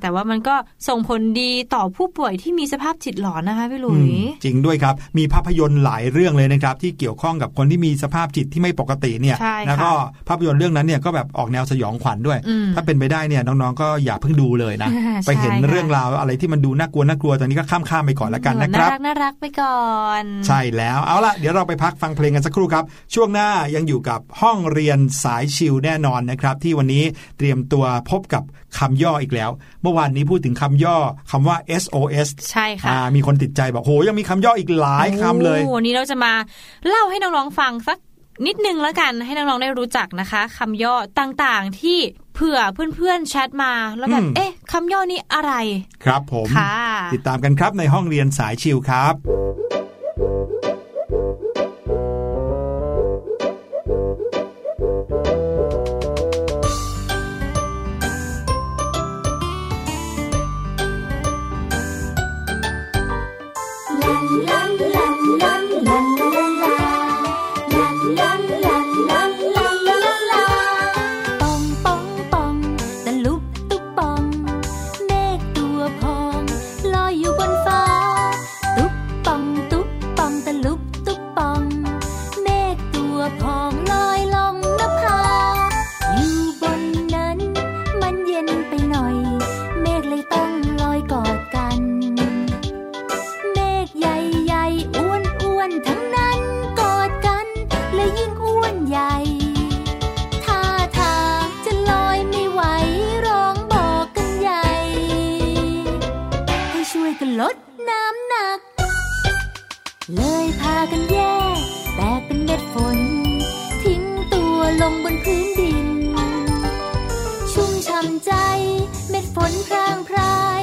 แต่ว่ามันก็ส่งผลดีต่อผู้ป่วยที่มีสภาพจิตหลอนนะคะพี่หลุอืยมจริงด้วยครับ มีภาพยนตร์หลายเรื่องเลยนะครับ ที่เกี่ยวข้องกับคนที่มีสภาพจิตที่ไม่ปกติเนี่ยใช่ค่ะแล้วก็ภาพยนตร์เรื่องนั้นเนี่ยก็แบบออกแนวสยองขวัญด้วยอืมถ้าเป็นไปได้เนี่ยน้องๆก็อย่าเพิ่งดูเลยนะใช่ไปเห็นค่ะเรื่องราวอะไรที่มันดูน่ากลัวน่ากลัวตอนนี้ก็ข้ามข้ามๆไปก่อนละกันนะคน่ารับรักน่ารักไปก่อน ใช่แล้วเอาล่ะเดี๋ยวเราไปพักฟังเพลงกันสักครู่ครับ ช่วงหน้ายังอยู่กับห้องเรียนสายชิลแน่นอนนะครับ ที่วันนี้เตรียมตัวพบกับคำย่ออีกแล้ว เมื่อวานนี้พูดถึงคำย่อคำว่า SOS ใช่ค่ะอ่ามีคนติดใจบอกโหยังมีคำย่ออีกหลายคำเลยโอ้วันนี้เราจะมาเล่าให้น้องๆฟังสัก นิดนึงแล้วกันให้น้องๆได้รู้จักนะคะคำย่อต่างๆที่เผื่อเพื่อนๆแชทมาแล้วแบบอืมเอ๊ะคำย่อนี้อะไร ครับผมค่ะติดตามกันครับในห้องเรียนสายชิลครับ ฝนพรางพราย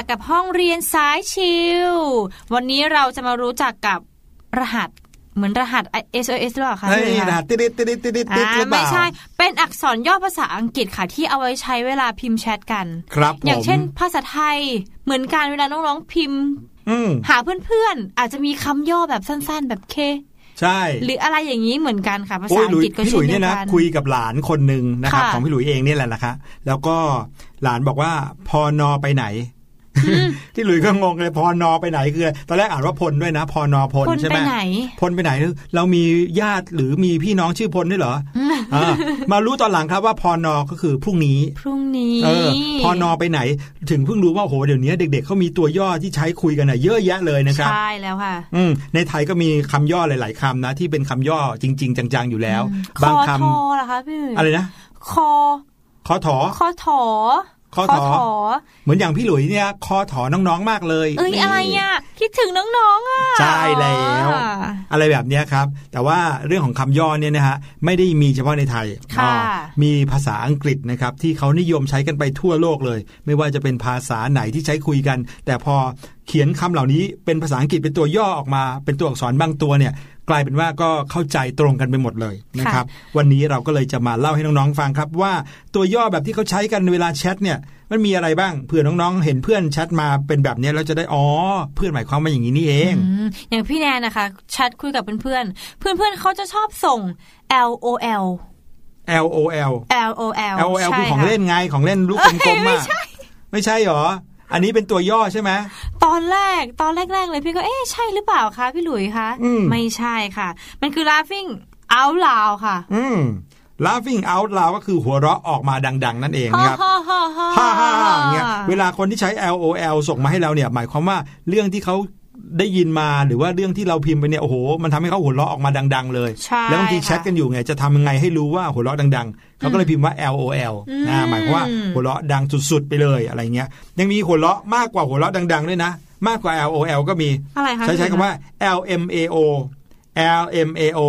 กกับห้องเรียนสายชิล วันนี้เราจะมารู้จักกับรหัสเหมือนรหัส SOS หรือเปล่าคะเฮ้ยพี่หลุยนะคะติดติดติดติดติดติดอ่าหรือเปไม่ล่าใช่ เป็นอักษรย่อภาษาอังกฤษค่ะที่เอาไว้ใช้เวลาพิมพ์แชทกัน ครับผมอย่างเช่น ภาษาไทยเหมือนกันเวลาน้องๆพิมพ์อืมหาเพื่อนๆ อาจจะมีคำย่อแบบสั้นๆ แบบเคใช่ หรืออะไรอย่างนี้เหมือนกันค่ะภาโอ้ษายอัหลุงยกฤษก็พี่หเช่ลุนยเดีเนี่ยยวนะกันคุยกับหลานคนหนึ่งนะครับค่ะของพี่หลุยเองเนี่ยแหละนะคะ แล้วก็หลานบอกว่าพอนอไปไหน ที่หลุยก็งงเลยพอนอไปไหนคือ ตอนแรกอ่านว่าพลด้วยนะพอนอพลคนใช่ไหไปมไหนพลไปไหน เรามีญาติหรือมีพี่น้องชื่อพลด้วยเหรออ่ามารู้ตอนหลังครับว่าพอนอก็คือพรุ่งนี้ พรุ่งนี้เออพอนอไปไหน ถึงเพิ่งรู้ว่าโหเดี๋ยวนี้เด็ก ๆเขามีตัวย่อที่ใช้คุยกันนะเยอะแยะเลยนะครับใช่แล้วค่ะอืมในไทยก็มีคำย่อหลาย ๆคำนะ ที่เป็นคำย่อจริง ๆ จัง ๆ อยู่แล้วคบางอคทอเหรอคะพี่ำอะไรนะคอคอถอคอถอ คอถอเหมือนอย่างพี่หลุยเนี่ยคอถอน้องๆมากเลยเอ้ยนี่อะไรอะคิดถึงน้องๆอะใช่แล้ว อะไรแบบเนี้ยครับ แต่ว่าเรื่องของคำย่อเนี่ยนะฮะไม่ได้มีเฉพาะในไทยค่ะอ๋อมีภาษาอังกฤษนะครับที่เขานิยมใช้กันไปทั่วโลกเลย ไม่ว่าจะเป็นภาษาไหนที่ใช้คุยกัน แต่พอเขียนคำเหล่านี้เป็นภาษาอังกฤษเป็นตัวย่อออกมา เป็นตัวอักษรบางตัวเนี่ย กลายเป็นว่าก็เข้าใจตรงกันไปหมดเลยนะครับ วันนี้เราก็เลยจะมาเล่าให้น้องๆฟังครับว่าตัวย่อแบบที่เขาใช้กันเวลาแชทเนี่ยมันมีอะไรบ้างเผื่อน้องๆ เห็นเพื่อนแชทมาเป็นแบบเนี้ยแล้วจะได้อ๋อเพื่อนหมายความว่าอย่างนี้นี่เองอืมอย่างพี่แนนนะคะแชทคุยกับเพื่อนๆเพื่อนๆเขาจะชอบส่ง L O L L O L L O L L O L ใช่คือของะเล่นไงของเล่นลูกกลมๆอะไม่ใช่หรอ อันนี้เป็นตัวย่อใช่ไหมตอนแรกตอนแรก ๆ เลยพี่ก็เอ๊ะใช่หรือเปล่าคะพี่หลุยคะอืมไม่ใช่ค่ะ มันคือ laughing out loud ค่ะ อืม laughing out loud ก็คือหัวเราะออกมาดัง ๆ นั่นเองนะครับฮ่าฮ่าฮ่าฮ่าฮ่าฮ่าอย่างเงี้ยเวลาคนที่ใช้ L O L ส่งมาให้เราเนี่ย หมายความว่าเรื่องที่เขา ได้ยินมาหรือว่าเรื่องที่เราพิมพ์ไปเนี่ยโอ้โหมันทำให้เขาหัวเราะออกมาดัง ๆ เลยใช่แล้วบางทีแชทกันอยู่ไงจะทำยังไงให้รู้ว่าหัวเราะดัง ๆเขาก็เลยพิมพ์ว่า L O L นะหมายความว่าหัวเราะดังสุดๆไปเลยอะไรเงี้ยยังมีหัวเราะมากกว่าหัวเราะดัง ๆ ด้วยนะ มากกว่า L O L ก็มีอะไรคะใช้ใช้คำว่า L M A O L M A O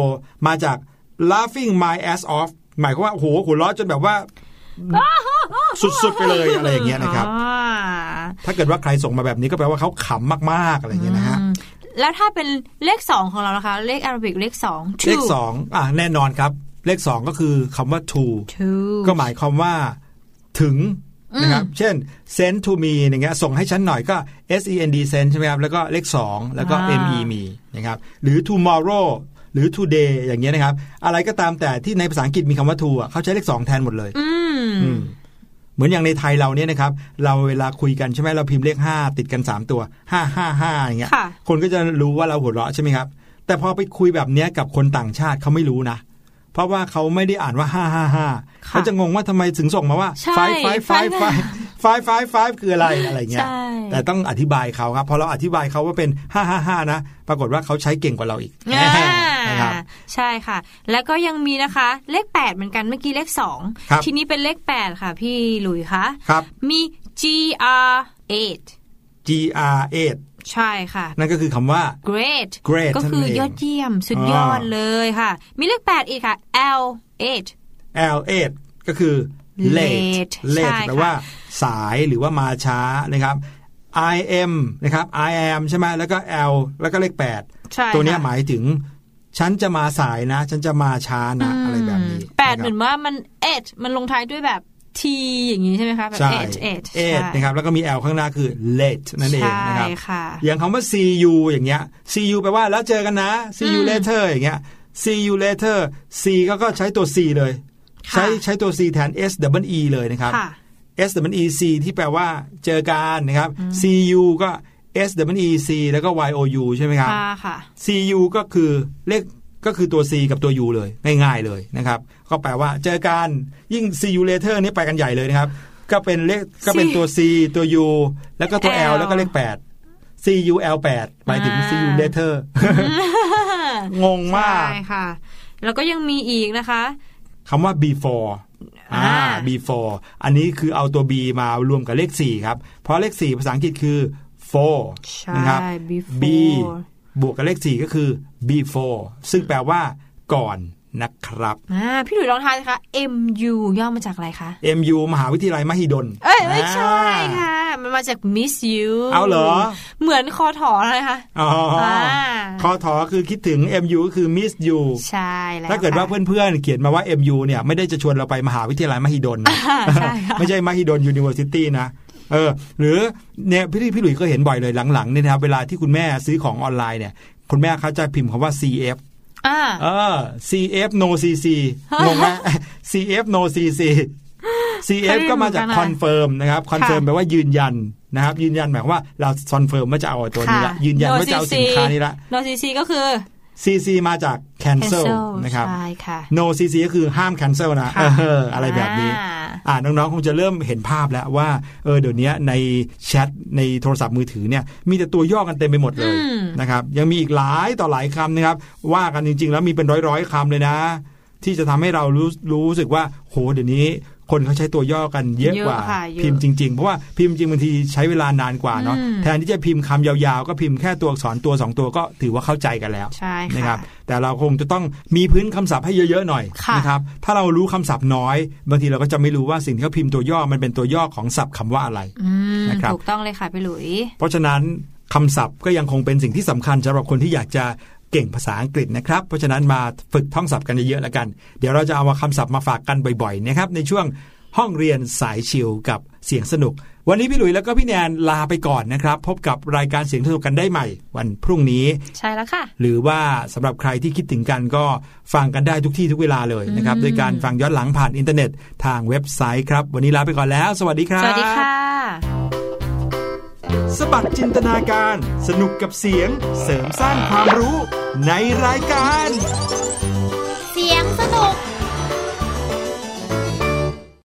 มาจาก laughing my ass off หมายความว่าโอ้โหหัวเราะจนแบบว่า สุดๆไปเลยอะไรอย่างเงี้ยนะครับอ่าถ้าเกิดว่าใครส่งมาแบบนี้ก็แปลว่าเขาขำมากๆอะไรอย่างเงี้ยนะฮะอืมแล้วถ้าเป็นเลขสองของเรานะคะ เลขอาราบิกเลขสองเลขสองอะแน่นอนครับ เลขสองก็คือคำว่า to two ก็หมายความว่าถึงนะครับ เช่น send to me อย่างเงี้ยส่งให้ฉันหน่อยก็ s e n d send ใช่ไหมครับ แล้วก็เลข 2 แล้วก็อ่า m e me นะครับ หรือ tomorrow ห รือ today อย่างเงี้ยนะครับ อะไรก็ตามแต่ที่ในภาษาอังกฤษมีคำว่า to อะเขาใช้เลข2แทนหมดเลย อืมอืมเหมือนอย่างในไทยเราเนี่ยนะครับ เราเวลาคุยกันใช่ไหมเราพิมพ์เลข5ติดกัน3ตัว5 5 5อย่างเงี้ยค่ะคนก็จะรู้ว่าเราหัวเราะใช่ไหมครับ แต่พอไปคุยแบบเนี้ยกับคนต่างชาติเขาไม่รู้นะเพราะว่าเขาไม่ได้อ่านว่า5 5 5ค่ะเขาจะงงว่าทำไมถึงส่งมาว่าใช่ five five five five five five five คืออะไรอะไรเงี้ยใช่แต่ต้องอธิบายเขาครับพอเราอธิบายเขาว่าเป็น5 5 5นะ ปรากฏว่าเขาใช้เก่งกว่าเราอีกอ่านะครับใช่ค่ะ แล้วก็ยังมีนะคะ เลข8เหมือนกันเมื่อกี้เลข2ครับทีนี้เป็นเลข8ค่ะ พี่หลุยคะครับมี GR 8 G R 8ใช่ค่ะ นั่นก็คือคำว่า great Great ก็คือนั่นเองยอดเยี่ยมสุดยอดอ่าเลยค่ะ มีเลข 8 อีกค่ะ L 8 L 8ก็คือ late late ใช่ late แปลว่า สายหรือว่ามาช้านะครับ I am นะครับ I am ใช่ไหมแล้วก็ L แล้วก็เลข8ใช่ตัวเนี้ยค่ะหมายถึง ฉันจะมาสายนะ ฉันจะมาช้านะอะไรแบบนี้แปดะครับเหมือนว่ามันเอ็ดมันลงท้ายด้วยแบบ T อย่างนี้ใช่ไหมคะแบบใช่เอ็ดเอ็ดเอ็ดนะครับแล้วก็มี L ข้างหน้าคือ late นั่นเองนะครับใช่ค่ะอย่างคำว่า see you อย่างเงี้ย see you แปลว่าแล้วเจอกันนะ see you later อย่างเงี้ย see you later see ก็ก็ใช้ตัว c เลยค่ะใช้ใช้ตัว c แทน s w e เลยนะครับค่ะ S W E C ที่แปลว่าเจอกันนะครับ C U ก็ S W E C แล้วก็ Y O U ใช่ไหมครับค่ะค่ะ C U ก็คือเลขก็คือตัว C กับตัว U เลยง่ายๆเลยนะครับ ก็แปลว่าเจอกันยิ่ง See you later นี่ไปกันใหญ่เลยนะครับ ก็เป็นเลขก็เป็นตัว C ตัว U แล้วก็ตัว L L แล้วก็เลข 8 C U L 8หมายถึง See you later งงมากใช่ค่ะ แล้วก็ยังมีอีกนะคะคำว่า before อ่าอ่า before อันนี้คือเอาตัว b มารวมกับเลข 4 ครับ เพราะเลข 4 ภาษาอังกฤษคือ for ใช่นะครับ before b บวกกับเลข 4 ก็คือ before ซึ่งแปลว่าก่อน นะครับอ่าพี่หลุยลองทายสิคะ MU ย่อมาจากอะไรคะ MU มหาวิทยาลัยมหิดล เอ้ยไม่ใช่อ่าค่ะ มันมาจาก Miss You เอาเหรอ เหมือนคอถอเลยค่ะอ๋ออาคอถอคือคิดถึง MU ก็คือ Miss You ใช่แล้วถ้าเกิดว่าค่ะเพื่อนๆ เขียนมาว่า MU เนี่ยไม่ได้จะชวนเราไปมหาวิทยาลัยมหิดลนะอ่าใช่ค่ะไม่ใช่มหิดล University นะเออหรือเนี่ยพี่พี่หลุยส์ก็เห็นบ่อยเลยหลังๆเนี่ยนะครับเวลาที่คุณแม่ซื้อของออนไลน์เนี่ยคุณแม่เขาจะพิมพ์คำว่า CF อ่าเออ CF no CC งงไหม CF no CC CF ก็มาจากไม่รู้เหมือนกันอะ confirm นะครับ confirm ค่ะแปลว่ายืนยันนะครับยืนยันหมายความว่าเรา confirm ว่าจะเอาตัวนี้ละค่ะยืนยันว่าจะเอาสินค้านี้ละ no CC ก็คือ CC มาจาก cancel cancel นะครับใช่ค่ะ no CC ก็คือห้าม cancel นะค่ะเอออะไรแบบนี้อ่าอ่าน้องๆ คงจะเริ่มเห็นภาพแล้วว่า เออเดี๋ยวนี้ในแชทในโทรศัพท์มือถือเนี่ย มีแต่ตัวย่อกันเต็มไปหมดเลยอืมนะครับ ยังมีอีกหลายต่อหลายคำนะครับ ว่ากันจริงๆ แล้วมีเป็นร้อยๆคำเลยนะ ที่จะทำให้เรารู้รู้สึกว่า โห เดี๋ยวนี้ คนเขาใช้ตัวย่อกันเยอะเยอะกว่าค่ะเยอะพิมพ์จริง ๆ เพราะว่าพิมพ์จริงบางทีใช้เวลานานกว่าเนาะอืมแทนที่จะพิมพ์คำยาวๆ ก็พิมพ์แค่ตัวอักษรตัวสองตัวก็ถือว่าเข้าใจกันแล้วใช่นะคค่ะรับแต่เราคงจะต้องมีพื้นคำศัพท์ให้เยอะๆหน่อยค่ะนะครับถ้าเรารู้คำศัพท์น้อย บางทีเราก็จะไม่รู้ว่าสิ่งที่เขาพิมพ์ตัวย่อมันเป็นตัวย่อของศัพท์คำว่าอะไรอืมนะครับถูกต้องเลยค่ะพี่หลุย เพราะฉะนั้นคำศัพท์ก็ยังคงเป็นสิ่งที่สำคัญสำหรับคนที่อยากจะ เก่งภาษาอังกฤษนะครับ เพราะฉะนั้นมาฝึกท่องศัพท์กันเยอะๆแล้วกัน เดี๋ยวเราจะเอามาคำศัพท์มาฝากกันบ่อยๆนะครับในช่วงห้องเรียนสายชิลกับเสียงสนุก วันนี้พี่หลุยแล้วก็พี่แนนลาไปก่อนนะครับ พบกับรายการเสียงสนุกกันได้ใหม่ วันพรุ่งนี้ ใช่แล้วค่ะ หรือว่าสำหรับใครที่คิดถึงกันก็ฟังกันได้ทุกที่ทุกเวลาเลยนะครับอืมโดยการฟังย้อนหลังผ่านอินเทอร์เน็ตทางเว็บไซต์ครับ วันนี้ลาไปก่อนแล้ว สวัสดีครับสวัสดีค่ะสบัดจินตนาการ สนุกกับเสียง เสริมสร้างความรู้ ในรายการ เสียงสนุก